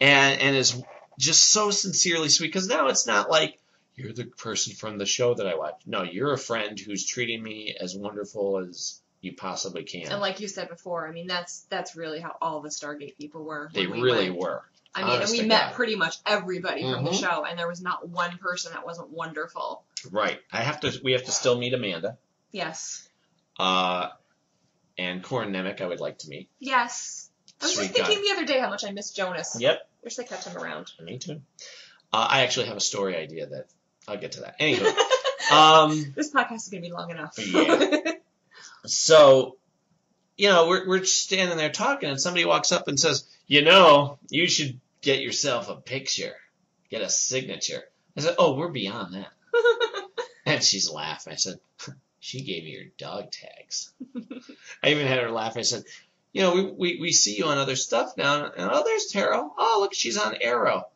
and and is just so sincerely sweet. Because now it's not like you're the person from the show that I watch. No, you're a friend who's treating me as wonderful as you possibly can. And like you said before, I mean that's that's really how all the Stargate people were. they we really went. were. I mean, and we met God. pretty much everybody from the Mhm. show, and there was not one person that wasn't wonderful. Right. I have to. We have to still meet Amanda. Yes. Uh, and Corin Nemec, I would like to meet. Yes. I was Sweet just thinking guy. the other day how much I miss Jonas. Yep. Wish they kept him around. Me too. Uh, I actually have a story idea that I'll get to that. Anywho, um, this podcast is gonna be long enough. Yeah. so, you know, we're we're standing there talking, and somebody walks up and says, "You know, you should get yourself a picture, get a signature." I said, "Oh, we're beyond that." And she's laughing. I said, "She gave me your dog tags." I even had her laugh. I said, "You know, we, we, we see you on other stuff now, and oh, there's Taro. Oh, look, she's on Arrow.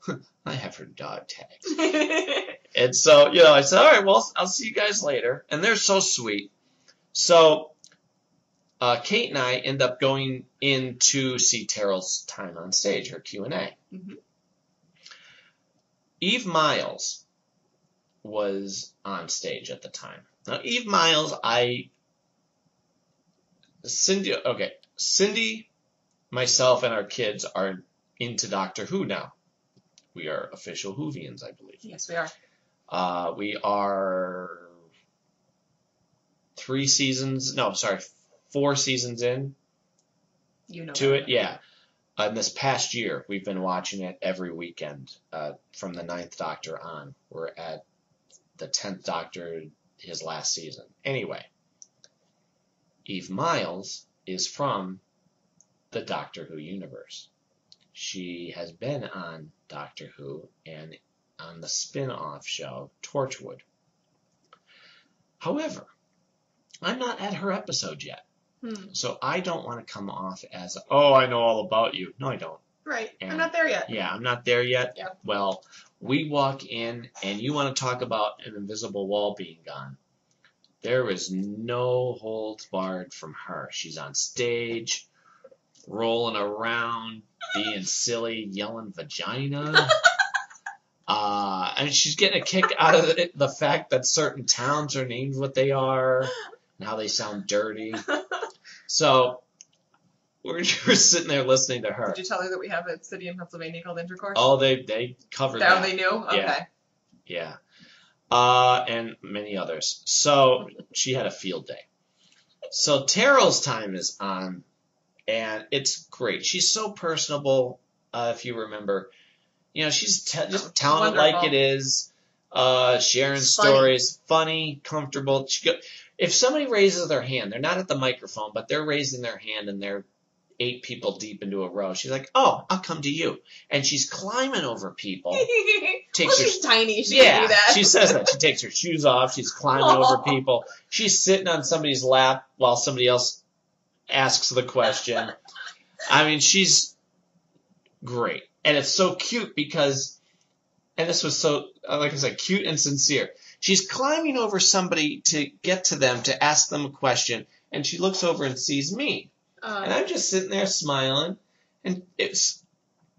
I have her dog tags." And so, you know, I said, all right, well, I'll see you guys later. And they're so sweet. So, uh, Kate and I end up going in to see Teryl's time on stage, her Q&A. Mhm. Eve Myles was on stage at the time. Now, Eve Myles, I, Cindy, okay, Cindy, myself, and our kids are into Doctor Who now. We are official Whovians, I believe. yes, we are. Uh, we are three seasons, no, sorry, four seasons in You know. to it. Yeah. Uh, in this past year, we've been watching it every weekend uh, from the Ninth Doctor on. We're at the Tenth Doctor, his last season. Anyway, Eve Myles is from the Doctor Who universe. She has been on Doctor Who and on the spin-off show Torchwood. However, I'm not at her episode yet. Hmm. So I don't want to come off as, oh, I know all about you. No, I don't. Right. And- I'm not there yet. Yeah, I'm not there yet. Yeah. Well, we walk in and you want to talk about an invisible wall being gone. There is no holds barred from her. She's on stage, rolling around, being silly, yelling vagina. Uh, and she's getting a kick out of the, the fact that certain towns are named what they are and how they sound dirty. So we're, we're sitting there listening to her. Did you tell her that we have a city in Pennsylvania called Intercourse? Oh, they they covered That that. they knew? Okay. Yeah. Yeah. Uh, and many others. So she had a field day. So Teryl's time is on, and it's great. She's so personable. Uh, if you remember, you know, she's te- just telling it like it is. Uh, sharing funny. stories, funny, comfortable. She go, if somebody raises their hand, they're not at the microphone, but they're raising their hand and they're eight people deep into a row. She's like, "Oh, I'll come to you," and she's climbing over people. well, Takes her she's tiny. She can yeah, do that. she says that. She takes her shoes off. She's climbing over people. She's sitting on somebody's lap while somebody else asks the question. I mean, she's great. And it's so cute because, and this was so, like I said, cute and sincere. She's climbing over somebody to get to them to ask them a question, and she looks over and sees me. And Um, I'm just sitting there smiling, and it's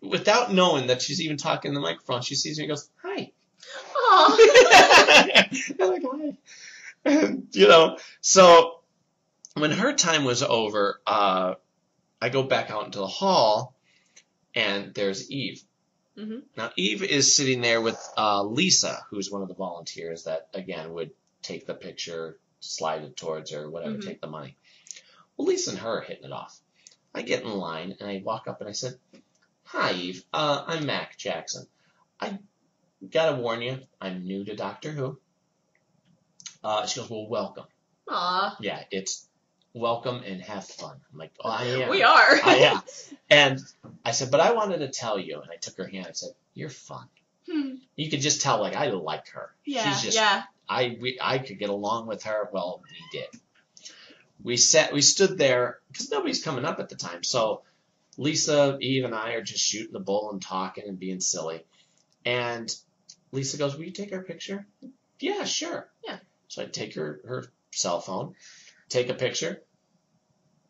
without knowing that she's even talking in the microphone. She sees me and goes, "Hi." aw. I'm like, "Hi." And, you know, so when her time was over, uh, I go back out into the hall, and there's Eve. Mhm. Now Eve is sitting there with uh, Lisa, who's one of the volunteers that again would take the picture, slide it towards her, whatever, Mhm. take the money. Well, Lisa and her are hitting it off. I get in line and I walk up and I said, "Hi, Eve. Uh, I'm Mac Jackson. I gotta warn you, I'm new to Doctor Who." Uh, she goes, "Well, welcome. Aw. Yeah, it's welcome and have fun." I'm like, "Oh, I am." We are. I am. And I said, "But I wanted to tell you." And I took her hand. I said, "You're fun." Hmm. You could just tell, like, I like her. Yeah. She's just yeah. I we I could get along with her. Well, we did. We sat, we stood there because nobody's coming up at the time. So Lisa, Eve, and I are just shooting the bull and talking and being silly. And Lisa goes, Will you take our picture? Yeah, sure. Yeah. So I take her, her cell phone, take a picture.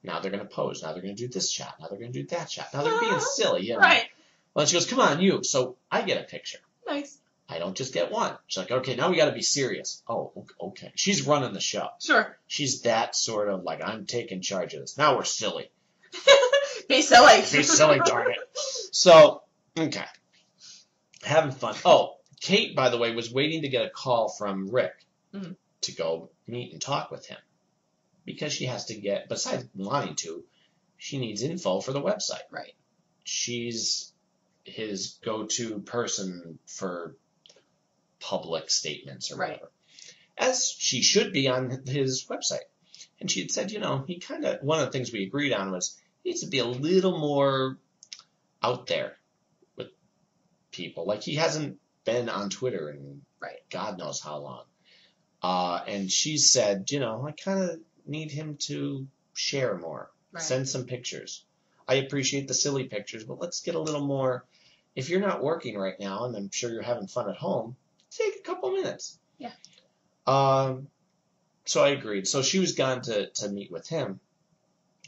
Now they're going to pose. Now they're going to do this shot. Now they're going to do that shot. Now they're being silly. You know? Right. Well, she goes, Come on, you. So I get a picture. Nice. I don't just get one. She's like, Okay, now we got to be serious. Oh, okay. She's running the show. Sure. She's that sort of like, I'm taking charge of this. Now we're silly. Be silly. Be silly, darn it. So, okay. Having fun. Oh, Kate, by the way, was waiting to get a call from Rick Mhm. to go meet and talk with him. Because she has to get, besides wanting to, she needs info for the website. Right. She's his go to person for public statements or Right. whatever. As she should be on his website. And she had said, you know, he kind of, one of the things we agreed on was he needs to be a little more out there with people. Like he hasn't been on Twitter in Right. God knows how long. Uh, and she said, you know, I kind of need him to share more, Right. send some pictures. I appreciate the silly pictures, but let's get a little more. If you're not working right now, and I'm sure you're having fun at home, take a couple minutes. Yeah. Um, so I agreed. So she was gone to, to meet with him.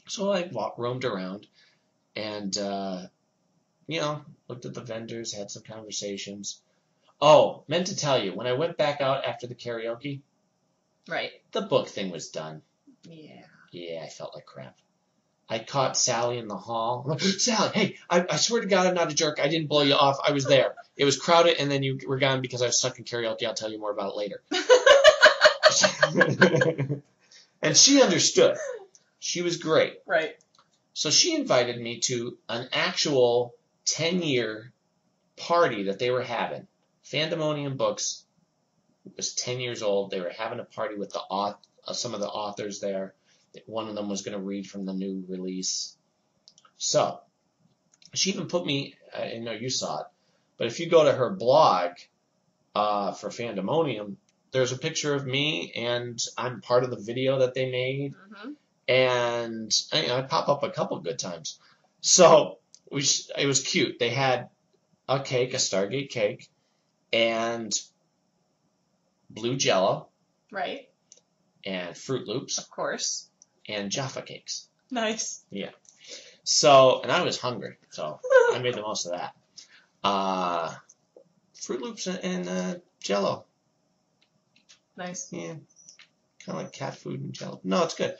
So I walked, roamed around and, uh, you know, looked at the vendors, had some conversations. Oh, meant to tell you, when I went back out after the karaoke, Right. the book thing was done. Yeah. Yeah, I felt like crap. I caught Sally in the hall. Sally, hey, I, I swear to God, I'm not a jerk. I didn't blow you off. I was there. It was crowded, and then you were gone because I was stuck in karaoke. I'll tell you more about it later. and she understood. She was great. Right. So she invited me to an actual 10 year party that they were having. Fandemonium Books was 10 years old. They were having a party with the auth- uh, some of the authors there. One of them was going to read from the new release. So she even put me, I know you saw it, but if you go to her blog uh, for Fandemonium, there's a picture of me and I'm part of the video that they made hmm and I, I pop up a couple good times. So we, it was cute. They had a cake, a Stargate cake, and blue Jello, Right. And Froot Loops, Of course. and Jaffa cakes. Nice. Yeah. So, and I was hungry, so I made the most of that. Uh, Froot Loops and, and uh, Jello, nice. yeah, kind of like cat food and Jello. No, it's good.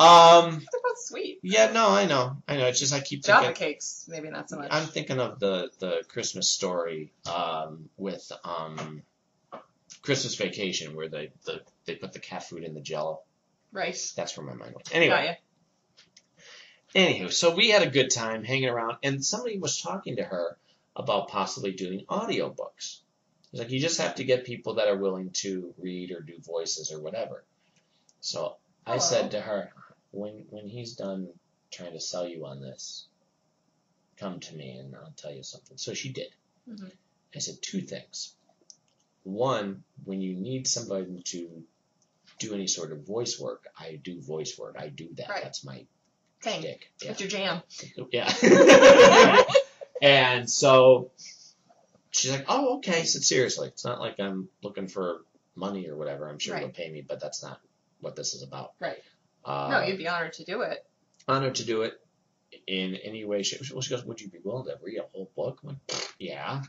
Um, They're both sweet. yeah, no, I know, I know. It's just I keep thinking. Jaffa cakes, maybe not so much. I'm thinking of the the Christmas story um, with um, Christmas Vacation, where they the they put the cat food in the Jello. right. That's where my mind went. Anyway, anywho, so we had a good time hanging around, and somebody was talking to her about possibly doing audiobooks. It's like you just have to get people that are willing to read or do voices or whatever. So I Hello. said to her, when when he's done trying to sell you on this, come to me and I'll tell you something. So she did. Mhm. I said two things. One, when you need somebody to do any sort of voice work, I do voice work. I do that. Right. That's my dick. Yeah. What's your jam? Yeah. and so she's like, "Oh, okay." I said, "Seriously, it's not like I'm looking for money or whatever. I'm sure Right. you'll pay me, but that's not what this is about." Right. Uh, no, you'd be honored to do it. honored to do it in any way. Shape. Well, she goes, "Would you be willing to read a whole book?" I'm like, "Yeah,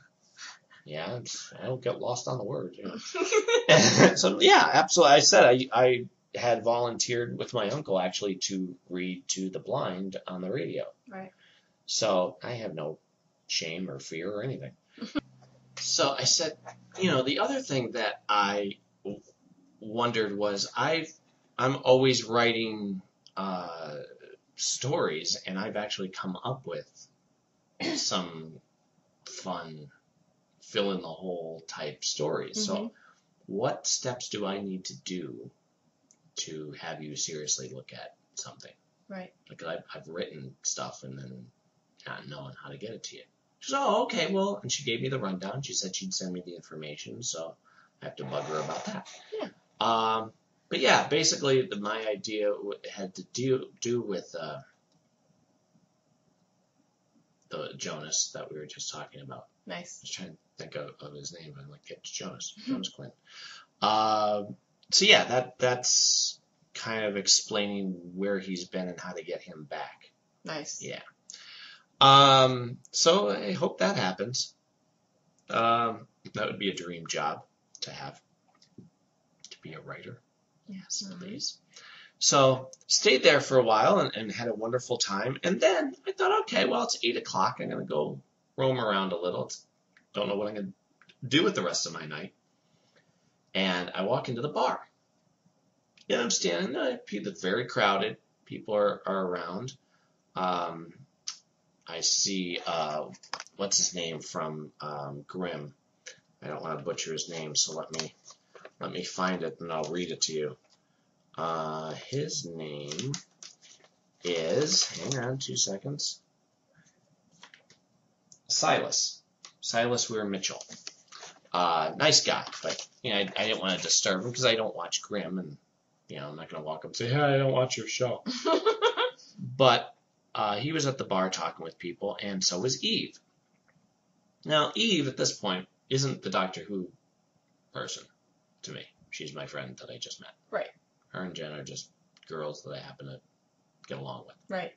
yeah. I don't get lost on the words." You know? so yeah, absolutely. I said I I had volunteered with my uncle actually to read to the blind on the radio. Right. So I have no shame or fear or anything. so I said, you know, the other thing that I wondered was I I'm always writing uh, stories, and I've actually come up with some fun fill in the hole type stories. So Mhm. what steps do I need to do to have you seriously look at something? Right. Like I've, I've written stuff and then not knowing how to get it to you. She said, oh, okay, well, and she gave me the rundown. She said she'd send me the information, so I have to bug her about that. Yeah. Um, but yeah, basically, the, my idea w- had to do do with uh, the Jonas that we were just talking about. Nice. I was trying to think of, of his name. I'm like, it's Jonas. Jonas Quinn. Uh, so yeah, that that's kind of explaining where he's been and how to get him back. Nice. Yeah. Um, so I hope that happens. Um, that would be a dream job to have. To be a writer. Yes, please. So stayed there for a while and, and had a wonderful time. And then I thought, okay, well it's eight o'clock. I'm gonna go roam around a little. It's, don't know what I'm gonna do with the rest of my night. And I walk into the bar. And I'm standing there. People very crowded. People are, are around. Um, I see uh, what's his name from um, Grimm. I don't want to butcher his name, so let me let me find it and I'll read it to you. Uh, his name is hang on two seconds. Silas. Silas Weir Mitchell. Uh, nice guy, but you know I, I didn't want to disturb him because I don't watch Grimm, and you know I'm not gonna walk up and say, "Hey, I don't watch your show." But uh, he was at the bar talking with people, and so was Eve. Now, Eve at this point isn't the Doctor Who person to me. She's my friend that I just met. Right. Her and Jen are just girls that I happen to get along with. right.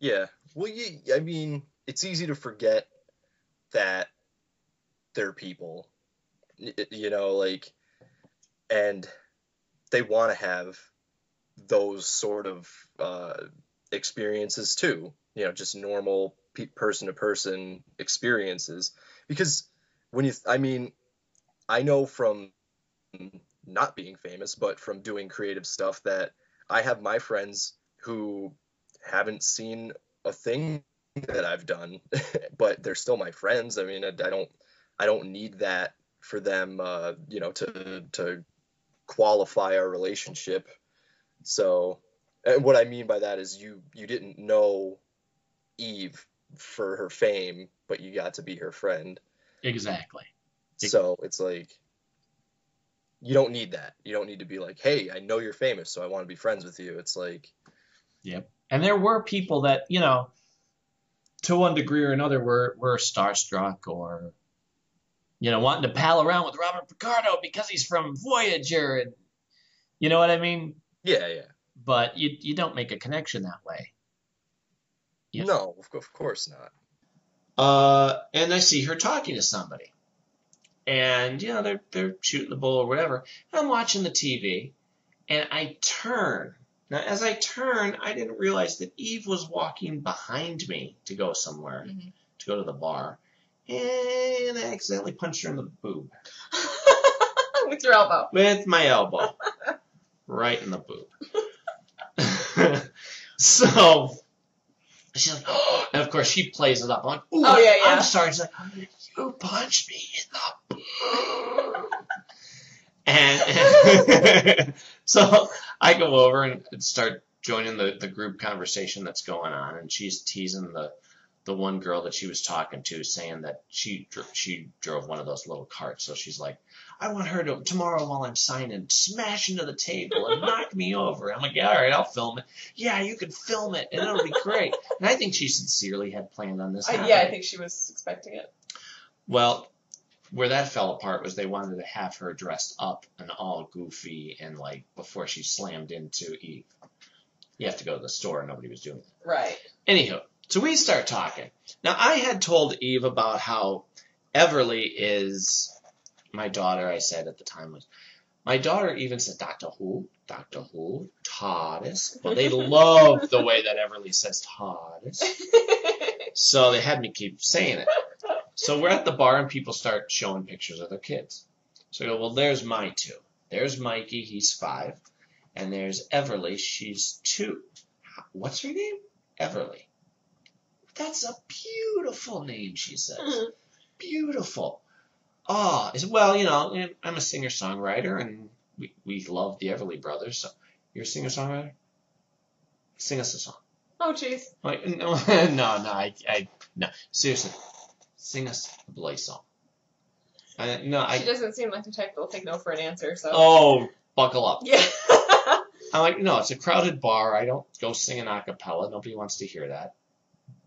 Yeah. Well, you, I mean, it's easy to forget that they're people, you know, like, and they want to have those sort of uh, experiences too, you know, just normal person to person experiences. Because when you, I mean, I know from not being famous, but from doing creative stuff that I have my friends who haven't seen a thing that I've done, but they're still my friends. I mean, I, I don't, I don't need that for them, uh, you know, to to qualify our relationship. So, and what I mean by that is you you didn't know Eve for her fame, but you got to be her friend. Exactly. So it's like you don't need that. You don't need to be like, hey, I know you're famous, so I want to be friends with you. It's like yep. And there were people that, you know, to one degree or another we're we're starstruck or, you know, wanting to pal around with Robert Picardo because he's from Voyager. And, you know what I mean? yeah, yeah. But you, you don't make a connection that way. Yeah. No, of, of course not. Uh, and I see her talking to somebody. And, you know, they're, they're shooting the bull or whatever. And I'm watching the TV, and I turn. Now, as I turn, I didn't realize that Eve was walking behind me to go somewhere, Mhm. to go to the bar. And I accidentally punched her in the boob With your elbow. with my elbow. right in the boob. so, she's like, oh, and of course she plays it up. I'm like, Ooh, Oh, yeah, yeah. I'm sorry. She's like, you punched me in the boob. And so I go over and start joining the, the group conversation that's going on, and she's teasing the the one girl that she was talking to, saying that she she drove one of those little carts. So she's like, I want her to tomorrow while I'm signing, smash into the table and knock me over. I'm like, yeah, all right, I'll film it. Yeah, you can film it, and it'll be great. And I think she sincerely had planned on this. Yeah, I think she was expecting it. Well, where that fell apart was they wanted to have her dressed up and all goofy and like before she slammed into Eve. You have to go to the store, and nobody was doing it. Right. Anywho, so we start talking. Now, I had told Eve about how Everly is my daughter, I said at the time was. My daughter even said, Doctor Who, Doctor Who, TARDIS. Well, they love the way that Everly says TARDIS. So they had me keep saying it. So we're at the bar and people start showing pictures of their kids. So I go, well, there's my two. There's Mikey, he's five. And there's Everly, she's two. What's her name? Everly. That's a beautiful name, she says. Mhm. Beautiful. Oh, well, you know, I'm a singer songwriter and we, we love the Everly brothers. So you're a singer songwriter? Sing us a song. oh, jeez. Like no, no, no, I, I, no. Seriously, sing us a Blaze song. I, no, She doesn't seem like the type that will take no for an answer, so. Oh, buckle up. Yeah. I'm like, no, it's a crowded bar. I don't go singing a cappella. Nobody wants to hear that.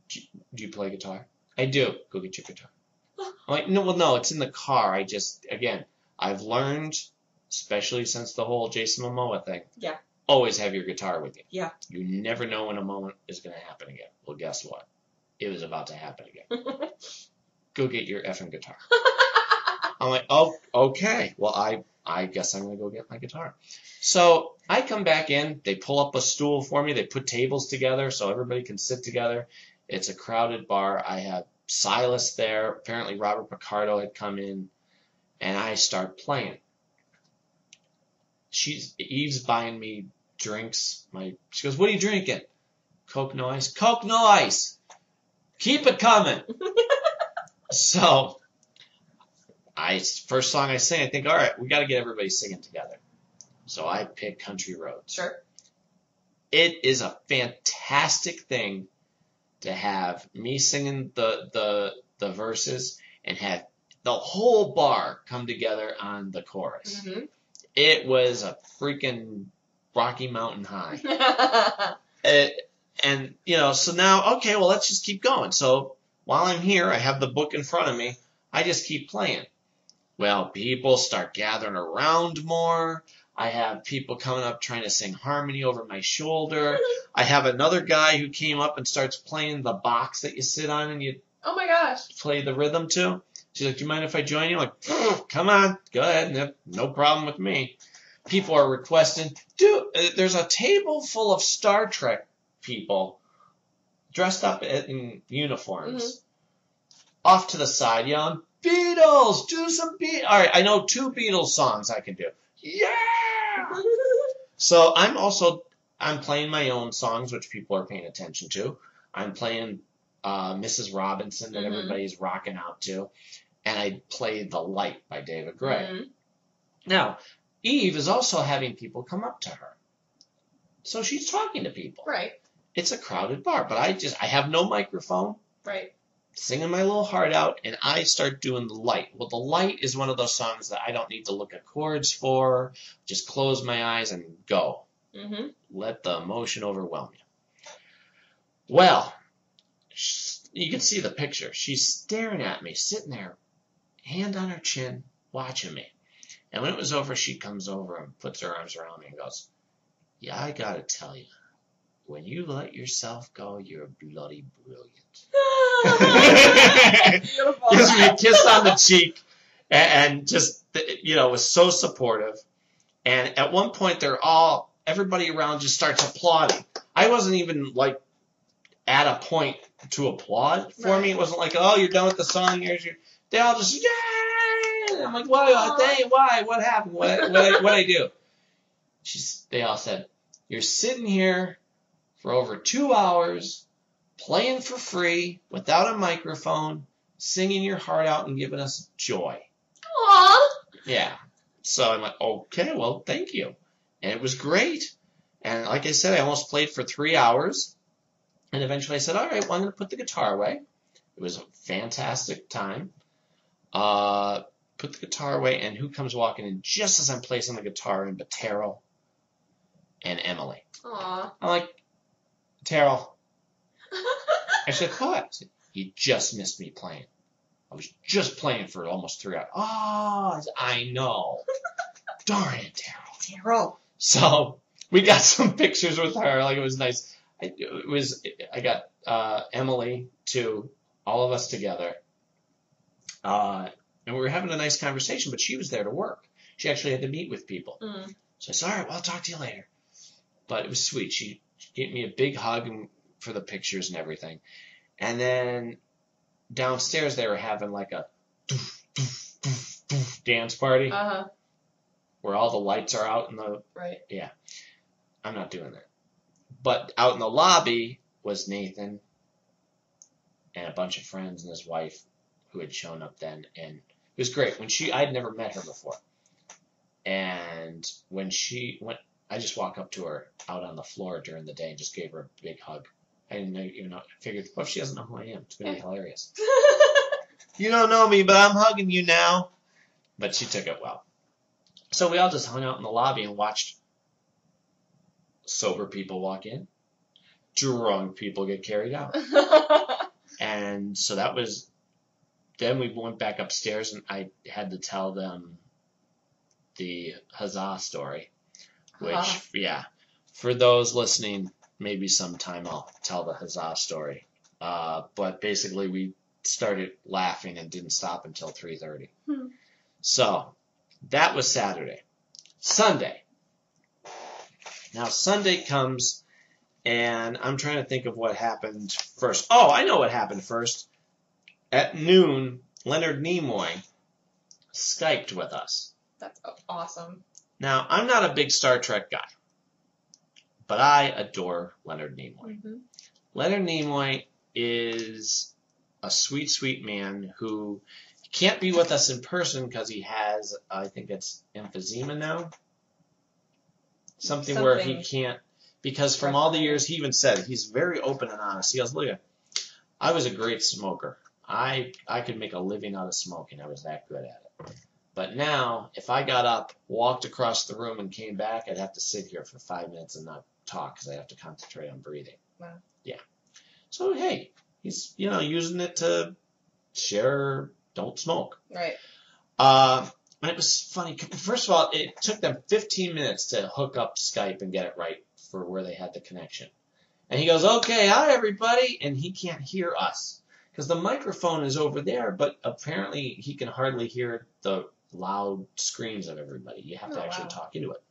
"Do do you play guitar?" I do. Go get your guitar. I'm like, no, well, no, it's in the car. I just, again, I've learned, especially since the whole Jason Momoa thing. Yeah. Always have your guitar with you. Yeah. You never know when a moment is going to happen again. Well, guess what? It was about to happen again. Go get your effing guitar. I'm like, oh, okay. Well, I, I guess I'm gonna go get my guitar. So I come back in. They pull up a stool for me. They put tables together so everybody can sit together. It's a crowded bar. I have Silas there. Apparently Robert Picardo had come in, and I start playing. She's Eve's buying me drinks. My she goes, "What are you drinking?" Coke no ice. Coke no ice. Keep it coming. so I first song I sing, I think, all right, we got to get everybody singing together. So I pick Country Roads. Sure. It is a fantastic thing to have me singing the the the verses and have the whole bar come together on the chorus. hmm It was a freaking Rocky Mountain High. It, and you know, so now okay, well let's just keep going. So while I'm here, I have the book in front of me. I just keep playing. Well, people start gathering around more. I have people coming up trying to sing harmony over my shoulder. I have another guy who came up and starts playing the box that you sit on and you oh my gosh. play the rhythm to. She's like, "Do you mind if I join you?" I'm like, "Come on, go ahead. No, problem with me." People are requesting, "Dude, uh, there's a table full of Star Trek people dressed up in uniforms, off to the side yelling, "Beatles, do some Beatles!" All right, I know two Beatles songs I can do. Yeah. So I'm also I'm playing my own songs, which people are paying attention to. I'm playing uh, Mrs. Robinson that Mhm. everybody's rocking out to, and I played "The Light" by David Gray. Mhm. Now, Eve is also having people come up to her, so she's talking to people. Right. It's a crowded bar, but I just I have no microphone, Right. singing my little heart out, and I start doing "The Light." Well, "The Light" is one of those songs that I don't need to look at chords for. Just close my eyes and go Mm-hmm. let the emotion overwhelm you. Well, you can see the picture. She's staring at me, sitting there, hand on her chin, watching me. And when it was over, she comes over and puts her arms around me and goes, Yeah, I gotta tell you, when you let yourself go, you're bloody brilliant. Gives me a kiss on the cheek and, and just you know was so supportive. And at one point they're all everybody around just starts applauding. I wasn't even like at a point to applaud for me. It wasn't like oh you're done with the song here's your they all just yay i'm like why Aw. dang, why what happened? What what what I do? She's they all said you're sitting here for over two hours playing for free without a microphone singing your heart out and giving us joy. Aw. Yeah. So I'm like, okay, well, thank you. And it was great. And like I said, I almost played for three hours. And eventually I said, all right, well, I'm going to put the guitar away. It was a fantastic time. Uh, put the guitar away, and who comes walking in just as I'm placing the guitar in Teryl and Emily. Aw. I'm like, Teryl. I said, what? I you just missed me playing. I was just playing for almost three hours. Oh, I I know. Darn it, Teryl. Teryl. So we got some pictures with her. Like it was nice. I, it was. I got uh, Emily too. All of us together. Uh, and we were having a nice conversation. But she was there to work. She actually had to meet with people. Mm. So I said, all right, well, I'll talk to you later. But it was sweet. She, she gave me a big hug and- for the pictures and everything. And then downstairs they were having like a doof, doof, doof, doof dance party Uh huh. where all the lights are out in the. Right. Yeah, I'm not doing that. But out in the lobby was Nathan and a bunch of friends and his wife who had shown up then. And it was great. When she, I'd never met her before. And when she went, I just walked up to her out on the floor during the day and just gave her a big hug. I didn't know, even know, I figured, well, she doesn't know who I am? It's going to be hilarious. You don't know me, but I'm hugging you now. But she took it well. So we all just hung out in the lobby and watched sober people walk in, drunk people get carried out. And so that was. Then we went back upstairs, and I had to tell them the huzzah story, which Ah. yeah, for those listening, maybe sometime I'll tell the huzzah story. Uh, but basically, we started laughing and didn't stop until 3:30. Hmm. So that was Saturday. Sunday. Now Sunday comes, and I'm trying to think of what happened first. Oh, I know what happened first. At noon, Leonard Nimoy Skyped with us. That's awesome. Now, I'm not a big Star Trek guy, but I adore Leonard Nimoy. Mm-hmm. Leonard Nimoy is a sweet, sweet man who can't be with us in person because he has, I think it's emphysema now. Something, where he can't, because from all the years he even said, he's very open and honest. He goes, look, I was a great smoker. I, I could make a living out of smoking. I was that good at it. But now, if I got up, walked across the room, and came back, I'd have to sit here for five minutes and not talk because I have to concentrate on breathing. Wow. Yeah. So hey, he's you know using it to share. Don't smoke. Right. Uh, and it was funny. First of all, it took them 15 minutes to hook up Skype and get it right for where they had the connection. And he goes, "Okay, hi everybody," and he can't hear us because the microphone is over there, but apparently he can hardly hear the loud screams of everybody. You have to Oh, actually wow. talk into it.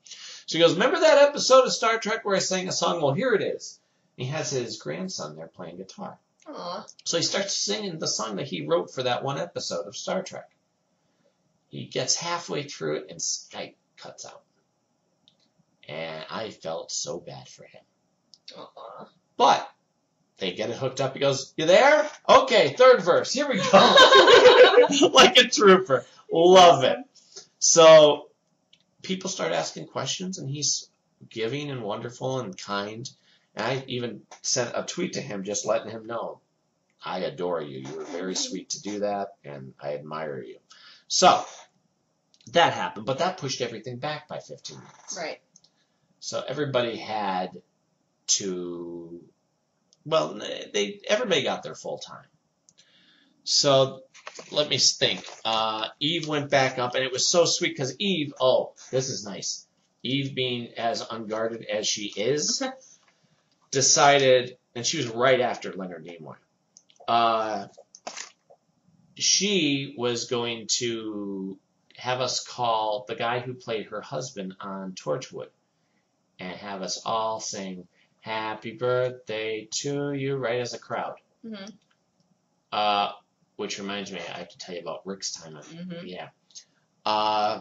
So he goes, "Remember that episode of Star Trek where I sang a song? Well, here it is." He has his grandson there playing guitar. Aw. So he starts singing the song that he wrote for that one episode of Star Trek. He gets halfway through it and Skype cuts out. And I felt so bad for him. Aw. But they get it hooked up. He goes, You there? Okay, third verse. Here we go. like a trooper. Love it. So people start asking questions, and he's giving and wonderful and kind. And I even sent a tweet to him just letting him know I adore you. You were very mm-hmm. sweet to do that, and I admire you. So that happened, but that pushed everything back by 15 minutes. Right. So everybody had to, well, they everybody got their full time. So let me think. Uh, Eve went back up, and it was so sweet because Eve. Oh, this is nice. Eve, being as unguarded as she is, decided, and she was right after Leonard Nimoy. Uh, she was going to have us call the guy who played her husband on Torchwood and have us all sing happy birthday to you right as a crowd. Mm-hmm. Uh, which reminds me, I have to tell you about Rick's time. Mm-hmm. Yeah. Uh,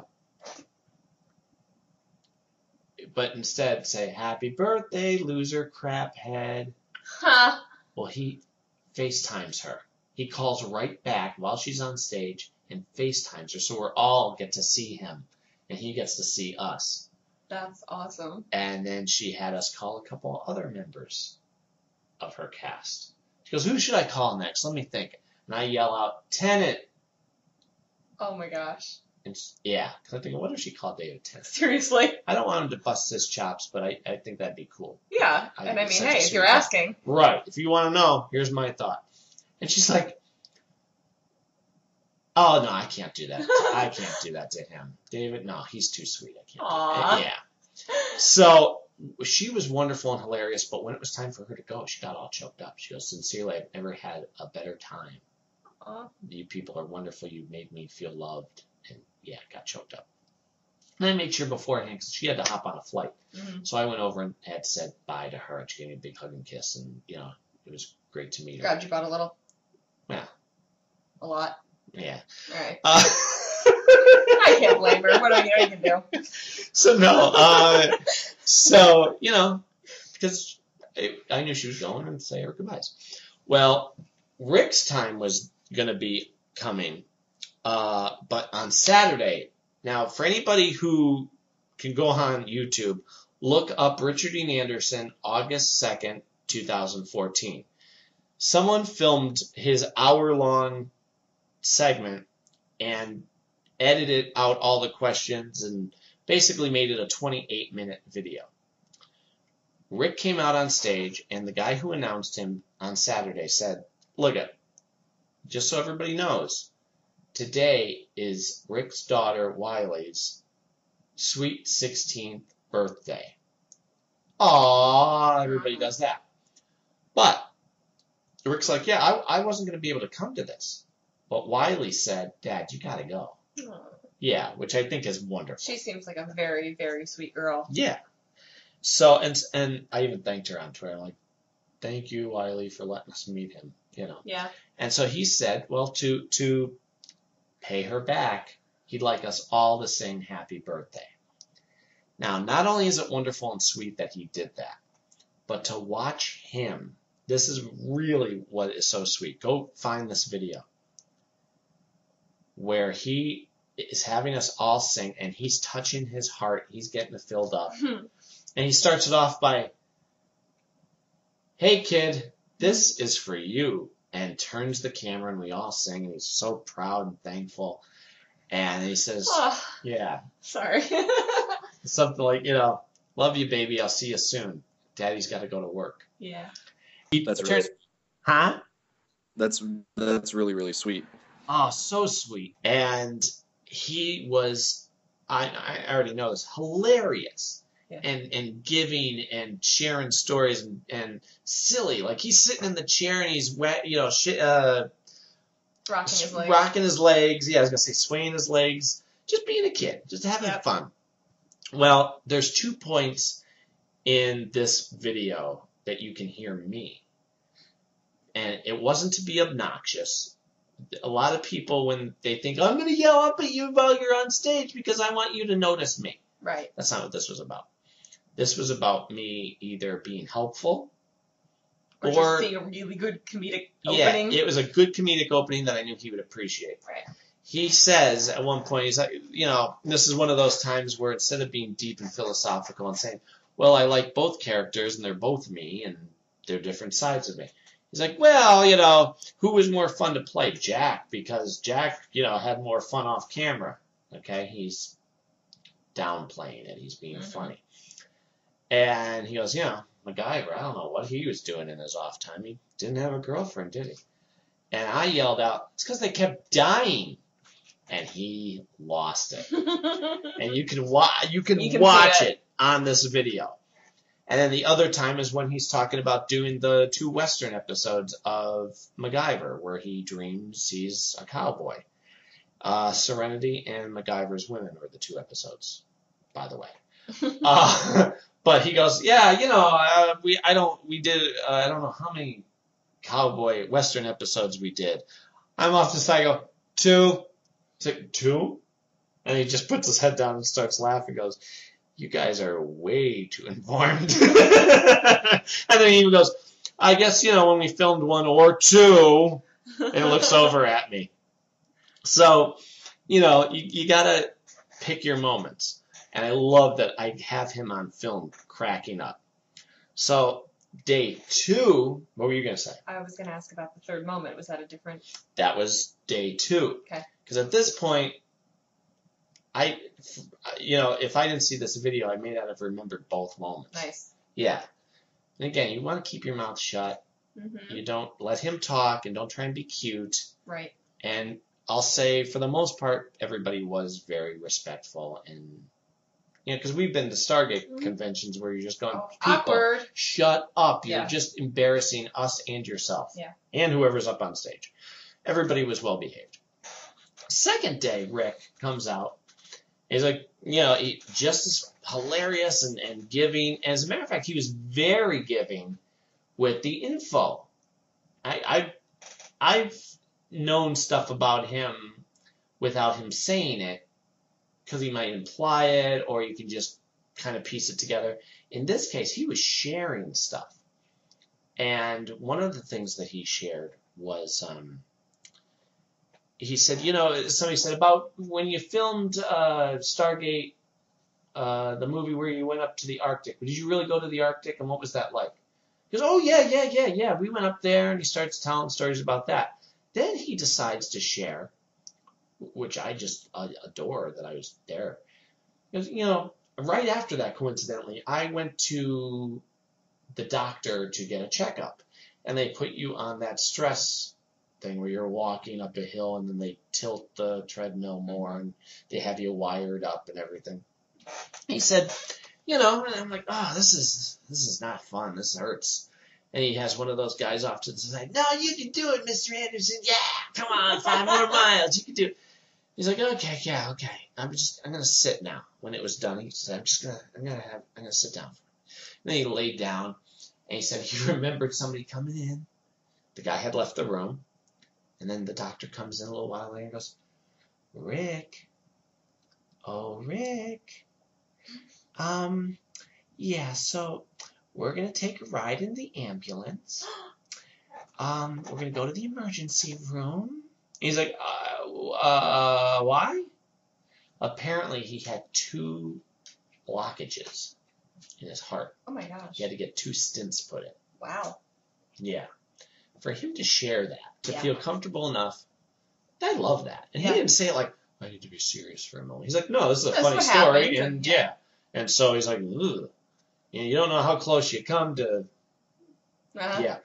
but instead say happy birthday, loser crap head. Ha. Well, he FaceTimes her. He calls right back while she's on stage and FaceTimes her, so we're all get to see him, and he gets to see us. That's awesome. And then she had us call a couple other members of her cast. She goes, "Who should I call next? Let me think." And I yell out, "Tennant!" Oh my gosh. And yeah, because I'm thinking, what if she called David Tennant? Seriously. I don't want him to bust his chops, but I, I think that'd be cool. Yeah. I and I mean, it's such a hey, if you're asking. Right. If you want to know, here's my thought. And she's like, "Oh no, I can't do that. I can't do that to him, David. No, he's too sweet. I can't." do that." Yeah. So she was wonderful and hilarious, but when it was time for her to go, she got all choked up. She goes, "Sincerely, I've never had a better time. Aw. You people are wonderful. You made me feel loved." And yeah, got choked up. And I made sure beforehand because she had to hop on a flight. Mhm. So I went over and had said bye to her. She gave me a big hug and kiss, and you know it was great to meet her. Grabbed you about a little. Yeah. A lot. Yeah. All right. Uh, I can't blame her. What do you going to do? so no. Uh, so you know, because it, I knew she was going and say her goodbyes. Well, Rick's time was gonna be coming, uh, but on Saturday. Now, for anybody who can go on YouTube, look up Richard Dean Anderson, August second, two thousand fourteen. Someone filmed his hour-long segment and edited out all the questions and basically made it a 28 minute video. Rick came out on stage and the guy who announced him on Saturday said, Look it, just so everybody knows, today is Rick's daughter Wylie's sweet 16th birthday. Aww, everybody does that. But Rick's like, yeah, I, I wasn't going to be able to come to this. But Wylie said, Dad, you got to go. Aw. Yeah, which I think is wonderful. She seems like a very, very sweet girl. Yeah. So and and I even thanked her on Twitter, like, thank you, Wylie, for letting us meet him. You know. Yeah. And so he said, well, to to pay her back, he'd like us all to sing happy birthday. Now, not only is it wonderful and sweet that he did that, but to watch him, this is really what is so sweet. Go find this video where he is having us all sing and he's touching his heart, he's getting it filled up. Hmm. And he starts it off by, Hey kid, this is for you. And turns the camera and we all sing and he's so proud and thankful. And he says, oh, Yeah, sorry. something like, you know, love you, baby. I'll see you soon. Daddy's got to go to work. yeah. He That's turns- really, Huh? that's that's really really sweet. Oh, so sweet. And he was, I, I already know this, hilarious. Yeah. And, and giving and sharing stories and, and silly. Like he's sitting in the chair and he's wet, you know, sh- uh, Rocking his legs. rocking his legs. Yeah, I was gonna say swaying his legs. Just being a kid, just having Yep. fun. Well, there's two points in this video that you can hear me, and it wasn't to be obnoxious. A lot of people, when they think I'm gonna yell up at you while you're on stage because I want you to notice me. Right. That's not what this was about. This was about me either being helpful Or, Or- just a really good comedic yeah, opening. it was a good comedic opening that I knew he would appreciate. Right. He says at one point, he's like, you know, this is one of those times where instead of being deep and philosophical and saying, well, I like both characters and they're both me and they're different sides of me. He's like, well, you know, who was more fun to play? Jack, because Jack, you know, had more fun off camera. Okay, he's downplaying it. He's being Mhm. funny. And he goes, you know, MacGyver, I don't know what he was doing in his off time. He didn't have a girlfriend, did he? And I yelled out, it's because they kept dying. And he lost it. And you can, wa- you can, You can watch it. it. on this video. And then the other time is when he's talking about doing the two Western episodes of MacGyver, where he dreams he's a cowboy. Uh, Serenity and MacGyver's Women were the two episodes, by the way. Uh, but he goes, yeah, you know, uh, we I don't we did uh, I don't know how many cowboy western episodes we did. I'm off to the side. I go two, two, two, and he just puts his head down and starts laughing. Goes, you guys are way too informed. and then he goes, I guess you know when we filmed one or two, and looks over at me. So, you know, you, you gotta pick your moments. And I love that I have him on film cracking up. So, day two, what were you going to say? I was going to ask about the third moment. Was that a different? That was day two. Okay. Because at this point, I, you know, if I didn't see this video, I may not have remembered both moments. Nice. Yeah. And again, you want to keep your mouth shut. hmm You don't let him talk and don't try and be cute. Right. And I'll say, for the most part, everybody was very respectful and, you know, because we've been to Stargate Mhm. conventions where you're just going, Oh, people, awkward. shut up. You're Yeah. just embarrassing us and yourself. Yeah. And whoever's up on stage. Everybody was well behaved. Second day, Rick comes out. He's like, you know, he, just as hilarious and, and giving. As a matter of fact, he was very giving with the info. I, I I've known stuff about him without him saying it because he might imply it or you can just kind of piece it together. In this case, he was sharing stuff. And one of the things that he shared was um, he said, you know, somebody said about when you filmed uh, Stargate, uh, the movie where you went up to the Arctic. Did you really go to the Arctic, and what was that like? He goes, oh yeah, yeah, yeah, yeah. We went up there, and he starts telling stories about that. Then he decides to share, which I just uh, adore that I was there. Because you know, right after that, coincidentally, I went to the doctor to get a checkup, and they put you on that stress thing where you're walking up a hill and then they tilt the treadmill more and they have you wired up and everything. He said, you know, and I'm like, oh, this is this is not fun. This hurts. And he has one of those guys off to the side. No, you can do it, Mr. Anderson. Yeah, come on, five more miles. You can do it. He's like, okay, yeah, okay. I'm just, I'm gonna sit now. When it was done, he said, I'm just gonna, I'm gonna have, I'm gonna sit down. And then he laid down, and he said he remembered somebody coming in. The guy had left the room, and then the doctor comes in a little while later and goes, Rick, oh Rick, um, yeah, so we're gonna take a ride in the ambulance. Um, we're gonna go to the emergency room. He's like, uh, uh, why? Apparently, he had two blockages in his heart. Oh my gosh. He had to get two stents put in. Wow. Yeah. For him to share that, to Yeah. feel comfortable enough, I love that. And he didn't say it like, I need to be serious for a moment. He's like, no, this is a That's funny story. happened, And yeah. yeah. And so he's like, Ugh. You don't know how close you come to Uh-huh. yeah.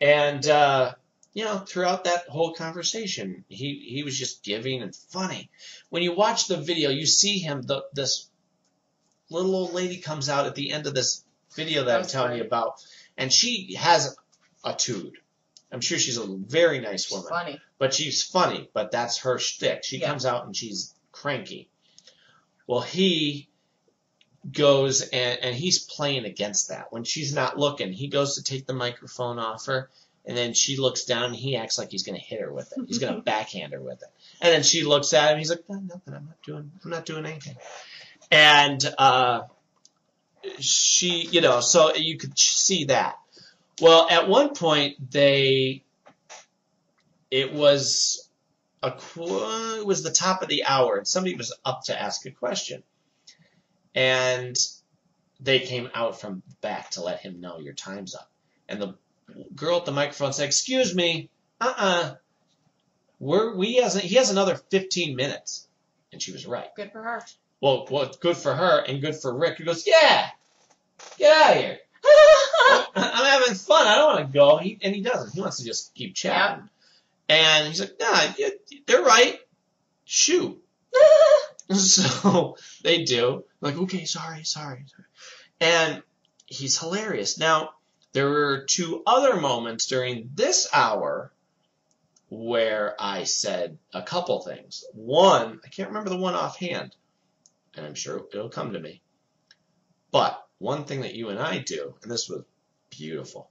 And uh, you know, throughout that whole conversation, he he was just giving and funny. When you watch the video, you see him. The this little old lady comes out at the end of this video that I'm telling you about, and she has a tude. I'm sure she's a very nice She's woman, funny. but she's funny. But that's her shtick. She Yeah. comes out and she's cranky. Well, he goes and, and he's playing against that. When she's not looking, he goes to take the microphone off her, and then she looks down and he acts like he's gonna hit her with it. He's gonna backhand her with it. And then she looks at him, he's like, no, nothing, I'm not doing I'm not doing anything. And uh she you know, so you could see that. Well, at one point they it was a it was the top of the hour and somebody was up to ask a question and they came out from back to let him know your time's up and the girl at the microphone said excuse me uh-uh we're we has he has another 15 minutes and she was right Good for her. well well good for her and good for rick he goes yeah get out of here I'm having fun. I don't want to go. He, and he doesn't. He wants to just keep chatting. And he's like, nah, you, they're right. Shoot. so they do. Like, okay, sorry, sorry, sorry. And he's hilarious. Now, there were two other moments during this hour where I said a couple things. One, I can't remember the one offhand, and I'm sure it'll come to me. But one thing that you and I do, and this was beautiful.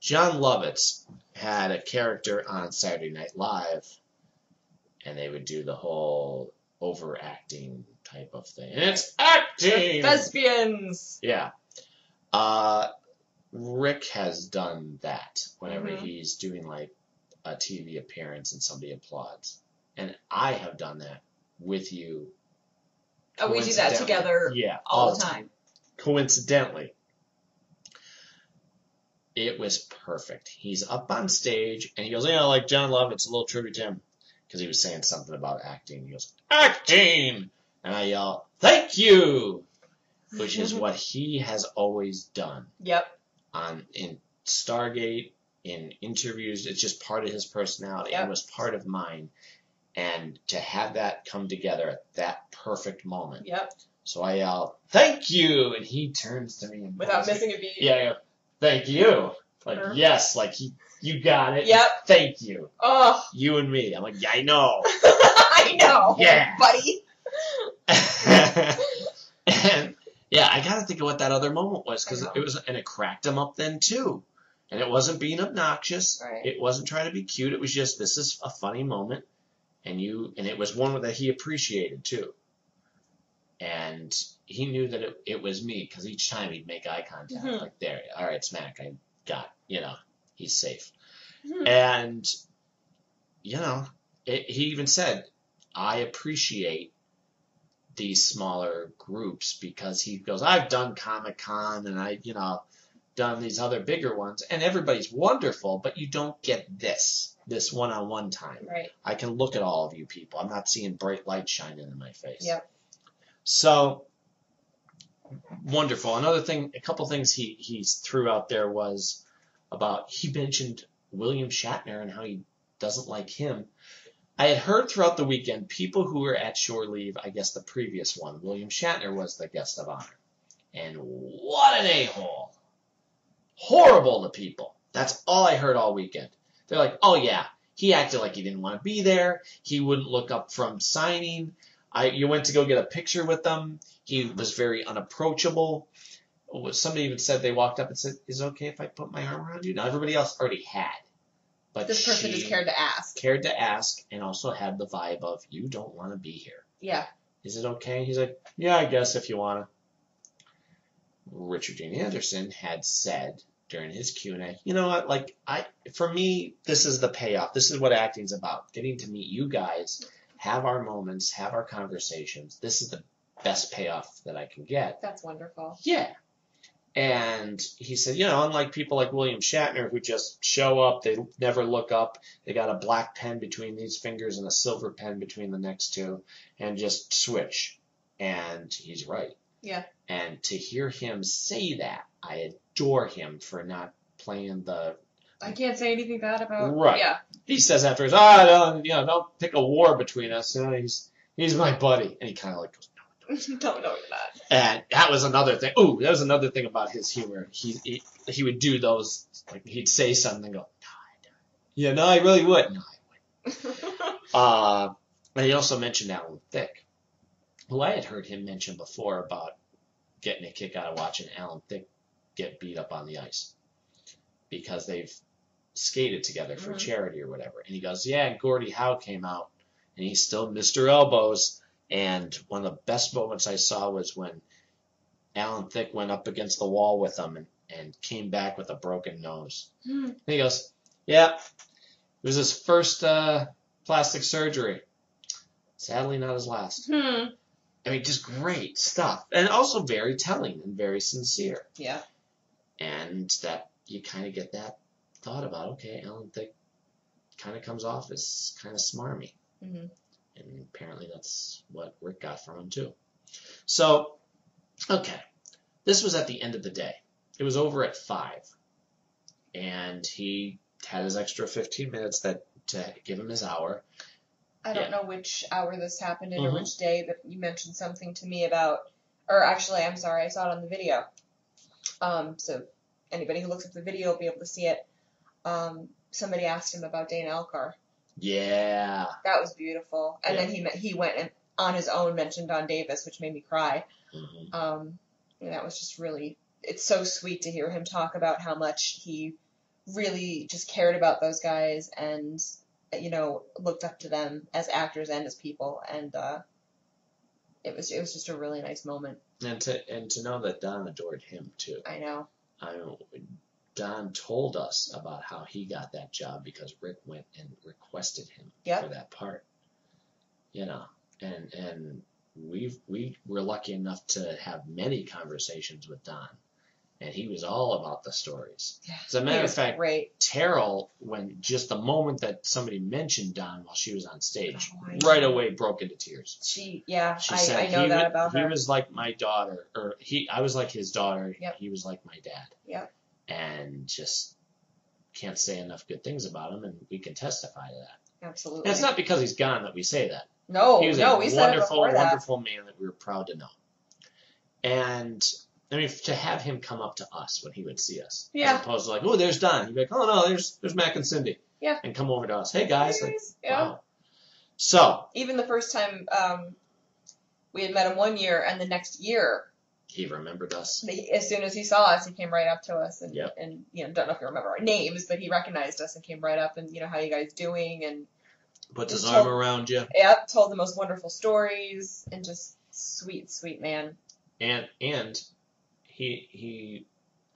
Jon Lovitz had a character on Saturday Night Live, and they would do the whole overacting type of thing. And it's acting! Thespians. Yeah. Uh, Rick has done that whenever Mhm. he's doing like a TV appearance and somebody applauds. And I have done that with you. Oh, we do that together Yeah, all the time. Coincidentally, it was perfect. He's up on stage and he goes, "Yeah, like Jon Lovitz a little tribute to him because he was saying something about acting." He goes, "Acting," and I yell, "Thank you," which is what he has always done Yep. On in Stargate, in interviews. It's just part of his personality Yep. and was part of mine. And to have that come together at that perfect moment. Yep. So I yell, "Thank you!" and he turns to me and Without missing a beat. Yeah, I go, "Thank you!" Like Sure. yes, like he, you got it. Yep. Thank you, Oh, you and me. I'm like, yeah, I know. I know. Yeah. Buddy. and yeah, I got to think of what that other moment was because it was, and it cracked him up then too. And it wasn't being obnoxious. Right. It wasn't trying to be cute. It was just this is a funny moment, and you and it was one that he appreciated too. And he knew that it, it was me because each time he'd make eye contact, Mhm. like there, all right, smack, I got, you know, he's safe. Mhm. And you know, it, he even said, I appreciate these smaller groups because he goes, I've done Comic Con and I, you know, done these other bigger ones, and everybody's wonderful, but you don't get this, this one on one time. Right. I can look at all of you people. I'm not seeing bright light shining in my face. Yep. So wonderful. Another thing, a couple things he he threw out there was about he mentioned William Shatner and how he doesn't like him. I had heard throughout the weekend people who were at shore leave, I guess the previous one, William Shatner was the guest of honor. And what an a hole. Horrible to people. That's all I heard all weekend. They're like, oh yeah, he acted like he didn't want to be there. He wouldn't look up from signing. I, you went to go get a picture with them. He was very unapproachable. Somebody even said they walked up and said, "Is it okay if I put my arm around you?" Now everybody else already had, but This person she just cared to ask. cared to ask and also had the vibe of, "You don't want to be here. Yeah. Is it okay?" He's like, "Yeah, I guess if you wanna." Richard Dean Anderson had said during his Q and A, "You know what? Like I, for me, this is the payoff. This is what acting's about. Getting to meet you guys, have our moments, have our conversations. This is the best payoff that I can get." That's wonderful. Yeah. And he said, you know, unlike people like William Shatner who just show up, they never look up, they got a black pen between these fingers and a silver pen between the next two, and just switch. And he's right. Yeah. And to hear him say that, I adore him for not playing the. I can't say anything bad about. Right. Yeah. He says afterwards, ah, don't, you know, don't pick a war between us. You know, he's he's my buddy, and he kind of like goes, no, no, you're not. and that was another thing. Ooh, that was another thing about his humor. He he, he would do those like he'd say something, and go, no, I don't. Yeah, no, I really would. No, I wouldn't. Uh, and he also mentioned Alan Thicke, who I had heard him mention before about getting a kick out of watching Alan Thicke get beat up on the ice because they've skated together for Mhm. charity or whatever. And he goes, yeah, Gordie Howe came out, and he's still Mr. Elbows. And one of the best moments I saw was when Alan Thicke went up against the wall with him and, and came back with a broken nose. Hmm. And he goes, Yeah, it was his first uh, plastic surgery. Sadly, not his last. Hmm. I mean, just great stuff. And also very telling and very sincere. Yeah. And that you kind of get that thought about, okay, Alan Thicke kind of comes off as kind of smarmy. Mhm. And apparently that's what Rick got from him, too. So, okay. This was at the end of the day. It was over at 5. And he had his extra 15 minutes that to give him his hour. I don't Yeah. know which hour this happened in Mhm. or which day, but you mentioned something to me about, or actually, I'm sorry, I saw it on the video. Um, so anybody who looks up the video will be able to see it. Um, somebody asked him about Dana Elcar. Yeah. That was beautiful. And Yeah. then he he went and on his own mentioned Don Davis, which made me cry. hmm Um, and that was just really, it's so sweet to hear him talk about how much he really just cared about those guys and, you know, looked up to them as actors and as people. And, uh, it was, it was just a really nice moment. And to and to know that Don adored him too. I know. I Don told us about how he got that job because Rick went and requested him Yep. for that part. You know, and and we we were lucky enough to have many conversations with Don, and he was all about the stories. Yeah. As a matter of fact, great. Teryl, when just the moment that somebody mentioned Don while she was on stage, Oh, right away broke into tears. She, yeah, She I, said I know he, that about her. he was like my daughter, or he, I was like his daughter. Yep. He was like my dad. Yep. And just can't say enough good things about him, and we can testify to that. Absolutely. And it's not because he's gone that we say that. no, he was no, a we wonderful, wonderful man that we were proud to know. And I mean, to have him come up to us when he would see us, Yeah. as opposed to like, oh, there's Don. He'd be like, oh no, there's there's Mac and Cindy. Yeah. And come over to us, hey guys, like, Yeah. wow. So Even the first time um, we had met him one year, and the next year he remembered us. As soon as he saw us, he came right up to us and Yep. and you know don't know if you remember our names, but he recognized us and came right up and you know how you guys doing and put his arm around you. yep told the most wonderful stories and just sweet sweet man. and and he he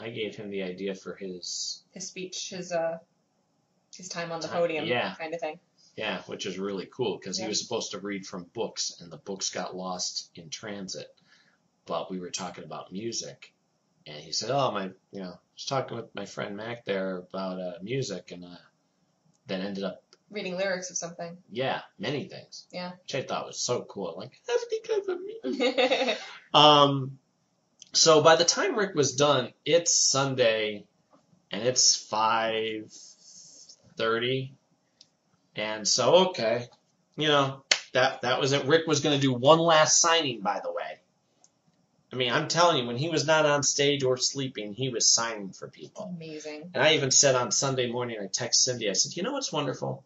I gave him the idea for his His speech, his uh his time on the Time- podium, yeah. kind of thing. yeah, which is really cool because Yeah. he was supposed to read from books and the books got lost in transit. But we were talking about music, and he said, "Oh my, you know, I was talking with my friend Mac there about uh, music, and uh, then ended up, Reading lyrics of something. yeah, many things, Yeah. which I thought was so cool. Like that's because of me." Um, so by the time Rick was done, it's Sunday, and it's five thirty, And so, okay, you know, that that was it. Rick was going to do one last signing, by the way. I mean, I'm telling you, when he was not on stage or sleeping, he was signing for people. Amazing. And I even said on Sunday morning, I text Cindy, I said, you know what's wonderful?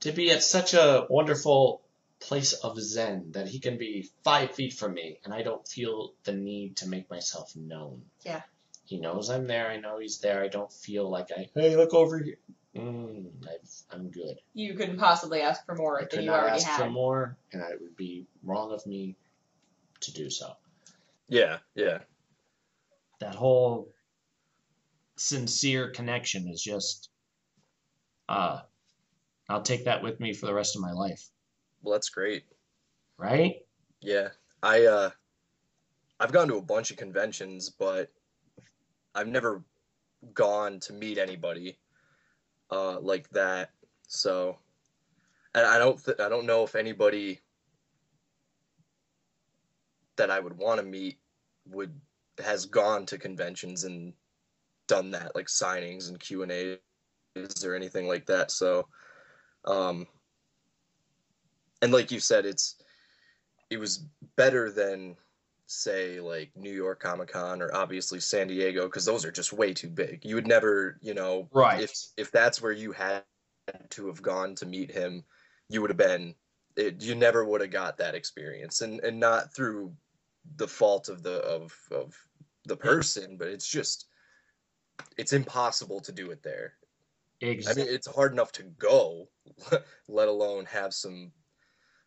To be at such a wonderful place of Zen that he can be five feet from me and I don't feel the need to make myself known. Yeah. He knows I'm there. I know he's there. I don't feel like I, hey, look over here. Mm, I've, I'm good. You couldn't possibly ask for more I than you already ask had. for more, and it would be wrong of me to do so. Yeah, yeah. that whole sincere connection is just uh I'll take that with me for the rest of my life, Well, that's great. right? Yeah, I uh, I've gone to a bunch of conventions, but I've never gone to meet anybody uh, like that. So, and I don't th- I don't know if anybody that I would want to meet would has gone to conventions and done that, like signings and Q and A's or anything like that. So, um, and like you said, it's it was better than say like New York Comic Con or obviously San Diego because those are just way too big. You would never, you know, Right. if if that's where you had to have gone to meet him, you would have been it, you never would have got that experience and and not through the fault of the of of the person, but it's just it's impossible to do it there. Exactly. I mean, it's hard enough to go, let alone have some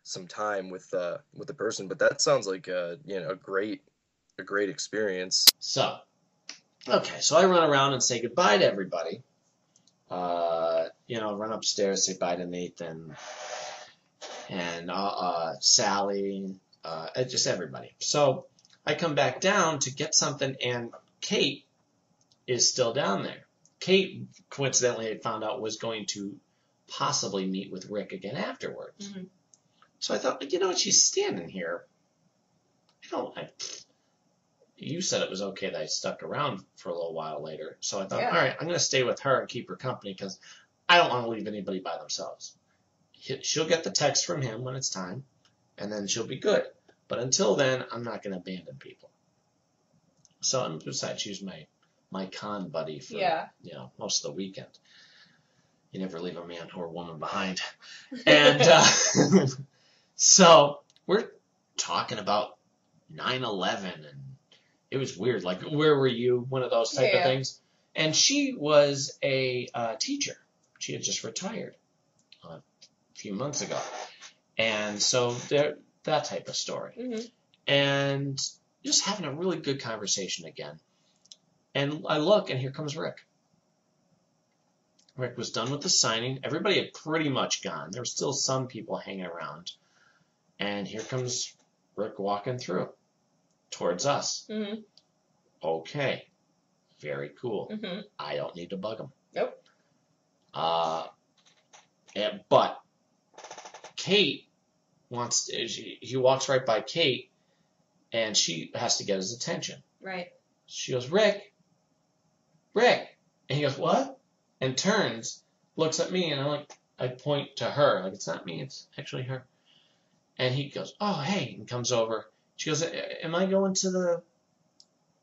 some time with uh with the person. But that sounds like a you know a great a great experience. So, okay, so I run around and say goodbye to everybody. Uh, you know, run upstairs, say bye to Nathan and uh, uh, Sally, uh, just everybody. So I come back down to get something, and Kate is still down there. Kate, coincidentally, had found out was going to possibly meet with Rick again afterwards. Mhm. So I thought, you know what, she's standing here. I don't. I, you said it was okay that I stuck around for a little while later. So I thought, Yeah. all right, I'm going to stay with her and keep her company because I don't want to leave anybody by themselves. She'll get the text from him when it's time, and then she'll be good. But until then, I'm not going to abandon people. So, and besides, she's my my con buddy for Yeah. you know most of the weekend. You never leave a man or woman behind. And uh, so we're talking about 9/11, and it was weird. Like, where were you? One of those type Yeah. of things. And she was a uh, teacher. She had just retired uh, a few months ago, and so there that type of story. hmm And just having a really good conversation again. And I look, and here comes Rick. Rick was done with the signing. Everybody had pretty much gone. There were still some people hanging around. And here comes Rick walking through towards us. hmm Okay. Very cool. hmm I don't need to bug him. Nope. Uh, and, but Kate wants to, she, he walks right by Kate and she has to get his attention. Right. She goes, Rick, Rick. And he goes, what? And turns, looks at me, and I'm like, I point to her. Like, it's not me, it's actually her. And he goes, oh, hey, and comes over. She goes, am I going to the,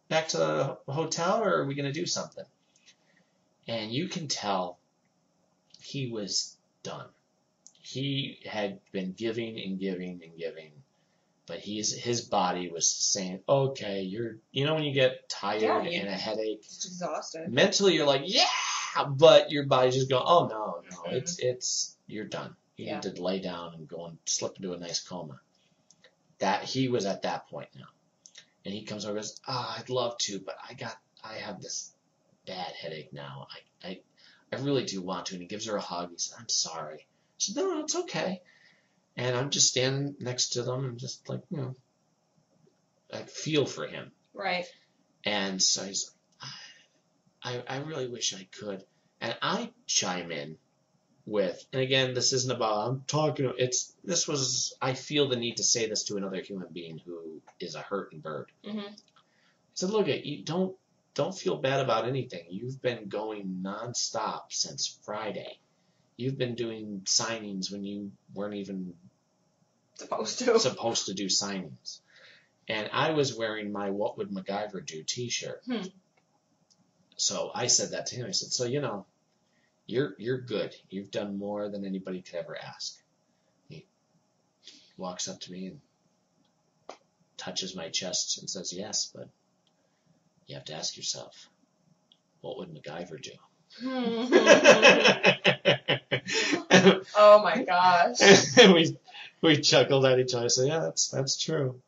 back to the hotel, or are we going to do something? And you can tell he was done. He had been giving and giving and giving but he's his body was saying, "Okay, you're you know when you get tired Yeah, you- and a headache, Just exhausted. mentally you're like, yeah, but your body's just going, oh no, no, it's it's you're done. You Yeah. need to lay down and go and slip into a nice coma. That he was at that point now, and he comes over and goes, ah, I'd love to, but I got I have this bad headache now. I I I really do want to, and he gives her a hug. He says, I'm sorry. Said, no, it's okay. And I'm just standing next to them and just like, you know, I feel for him. Right. And so he's I, I really wish I could. And I chime in with, and again, this isn't about, I'm talking, it's, this was, I feel the need to say this to another human being who is a hurting bird. hmm I said, look, you don't, don't feel bad about anything. You've been going nonstop since Friday. You've been doing signings when you weren't even Supposed to. supposed to do signings. And I was wearing my What Would MacGyver Do t shirt. Hmm. So I said that to him. I said, So you know, you're you're good. You've done more than anybody could ever ask. He walks up to me and touches my chest and says, Yes, but you have to ask yourself, what would MacGyver do? oh my gosh. and we we chuckled at each other. I said, "Yeah, that's that's true."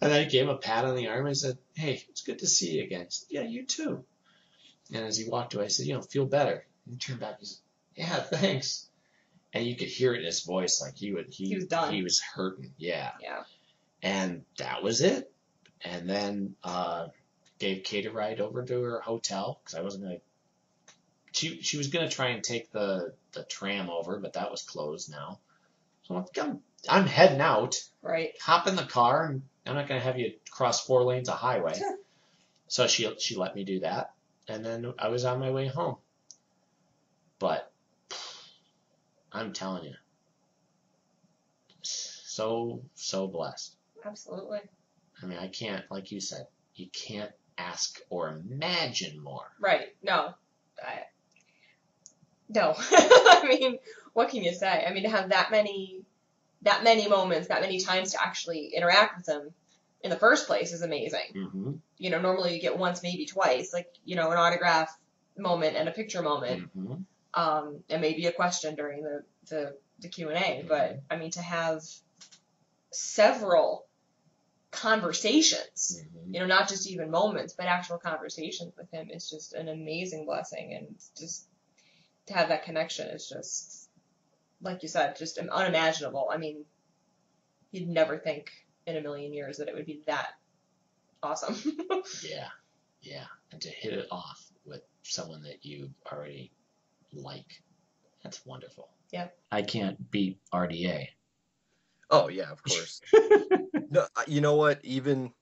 And then I gave him a pat on the arm. I said, "Hey, it's good to see you again." He said, "Yeah, you too." And as he walked away, I said, "You know, feel better." And he turned back. He said, "Yeah, thanks." And you could hear it in his voice, like he would he He was done. he was hurting. Yeah. Yeah. And that was it. And then uh, gave Kate a ride over to her hotel because I wasn't gonna. She she was gonna try and take the the tram over, but that was closed now. So I'm, like, I'm I'm heading out. Right. Hop in the car, and I'm not gonna have you cross four lanes of highway. so she she let me do that, and then I was on my way home. But I'm telling you, so so blessed. Absolutely. I mean, I can't, like you said, you can't ask or imagine more. Right. No. I, no. I mean, what can you say? I mean, to have that many, that many moments, that many times to actually interact with them in the first place is amazing. Mm-hmm. You know, normally you get once, maybe twice, like you know, an autograph moment and a picture moment, Mm-hmm. um, and maybe a question during the the the Q and A. But I mean, to have several conversations Mm-hmm. you know, not just even moments, but actual conversations with him is just an amazing blessing. And just to have that connection is just, like you said, just unimaginable. I mean, you'd never think in a million years that it would be that awesome. Yeah, yeah, and to hit it off with someone that you already like, that's wonderful. Yeah. I can't beat RDA. Oh yeah, of course. no, you know what? Even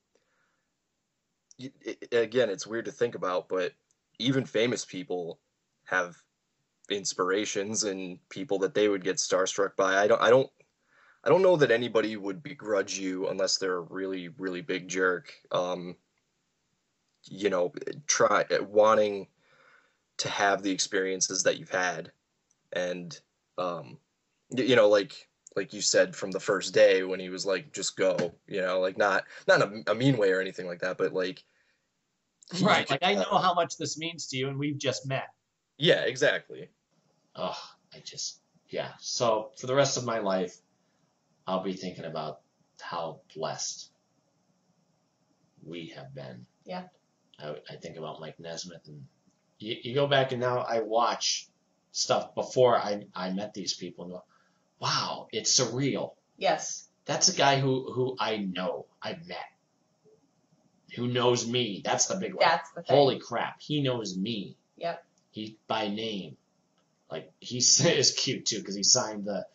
again, it's weird to think about, but even famous people have inspirations and people that they would get starstruck by. I don't. I don't. I don't know that anybody would begrudge you unless they're a really, really big jerk. Um, you know, try wanting to have the experiences that you've had, and um, you know, like like you said from the first day when he was like just go you know like not not in a, a mean way or anything like that but like Right. Like I know how much this means to you, and we've just met. yeah exactly Oh, I just, yeah. So for the rest of my life, I'll be thinking about how blessed we have been. Yeah. I, I think about Mike Nesmith, and you, you go back and now I watch stuff before I, I met these people and go, wow, it's surreal. yes. That's a guy who, who I know, I've met, who knows me. That's the big one. That's the thing. Holy crap, he knows me. Yep. He by name. Like he is cute too because he signed the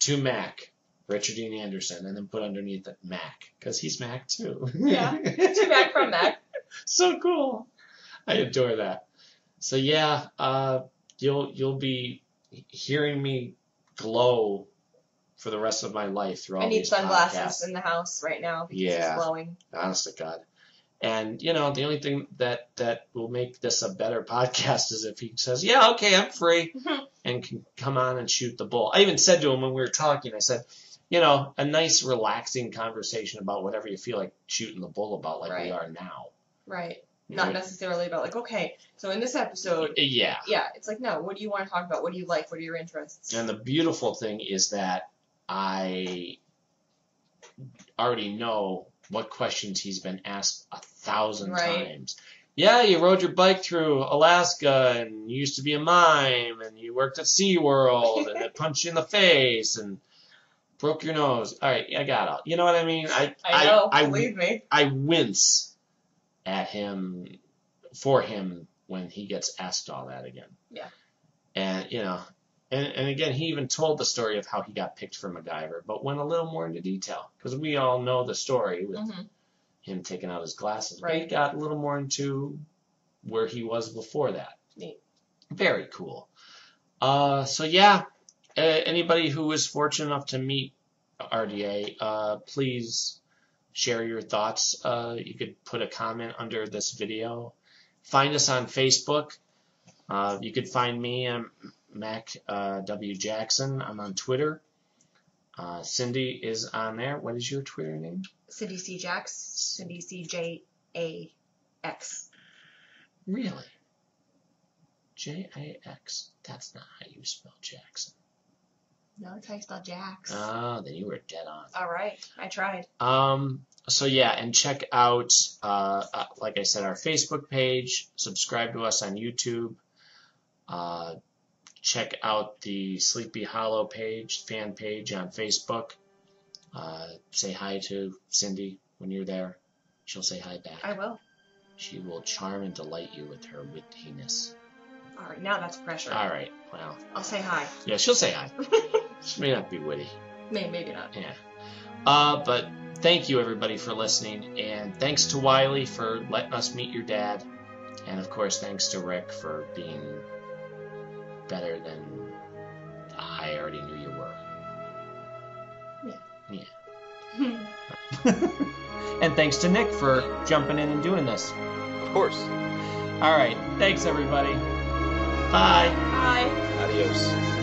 to Mac, Richard Dean Anderson, and then put underneath it Mac because he's Mac too. Yeah. To Mac from Mac. so cool. I adore that. So yeah, uh, you'll you'll be hearing me glow for the rest of my life through all I need these sunglasses podcasts in the house right now because Yeah. it's glowing. honest to God. And you know, the only thing that that will make this a better podcast is if he says, "Yeah, okay, I'm free," Mhm. and can come on and shoot the bull. I even said to him when we were talking, I said, "You know, a nice, relaxing conversation about whatever you feel like shooting the bull about, like we are now." Right. You Not know, necessarily about like, okay, so in this episode, yeah. yeah, it's like, no, what do you want to talk about? What do you like? What are your interests? And the beautiful thing is that I already know what questions he's been asked a thousand Right. times. Yeah, you rode your bike through Alaska and you used to be a mime and you worked at SeaWorld and it punched you in the face and broke your nose. All right, I got it. You know what I mean? I I know, I, believe me. I wince at him for him when he gets asked all that again. Yeah. And you know, and and again, he even told the story of how he got picked for MacGyver, but went a little more into detail because we all know the story with hmm him taking out his glasses. But he Right. got a little more into where he was before that. Neat. Very cool. Uh, so yeah, uh, anybody who was fortunate enough to meet RDA, uh, please share your thoughts. Uh, you could put a comment under this video. Find us on Facebook. Uh, you could find me. I'm Mac uh, W Jackson. I'm on Twitter. Uh, Cindy is on there. What is your Twitter name? Cindy C. Jax. Cindy C. J. A. X. Really? J A X. That's not how you spell Jackson. No, that's how you spell Jax. Ah, then you were dead on. All right, I tried. Um, so yeah, and check out, uh, uh, like I said, our Facebook page. Subscribe to us on YouTube. Uh, check out the Sleepy Hollow page, fan page on Facebook. Uh, say hi to Cindy when you're there. She'll say hi back. I will. She will charm and delight you with her wittiness. All right, now that's pressure. All right. Well, I'll say hi. yeah, she'll say hi. She may not be witty. May, maybe not. Yeah. Uh, but thank you everybody for listening, and thanks to Wylie for letting us meet your dad, and of course thanks to Rick for being better than I already knew you were. Yeah. Yeah. and thanks to Nick for jumping in and doing this. Of course. All right, thanks everybody. Bye. Hi. Adios.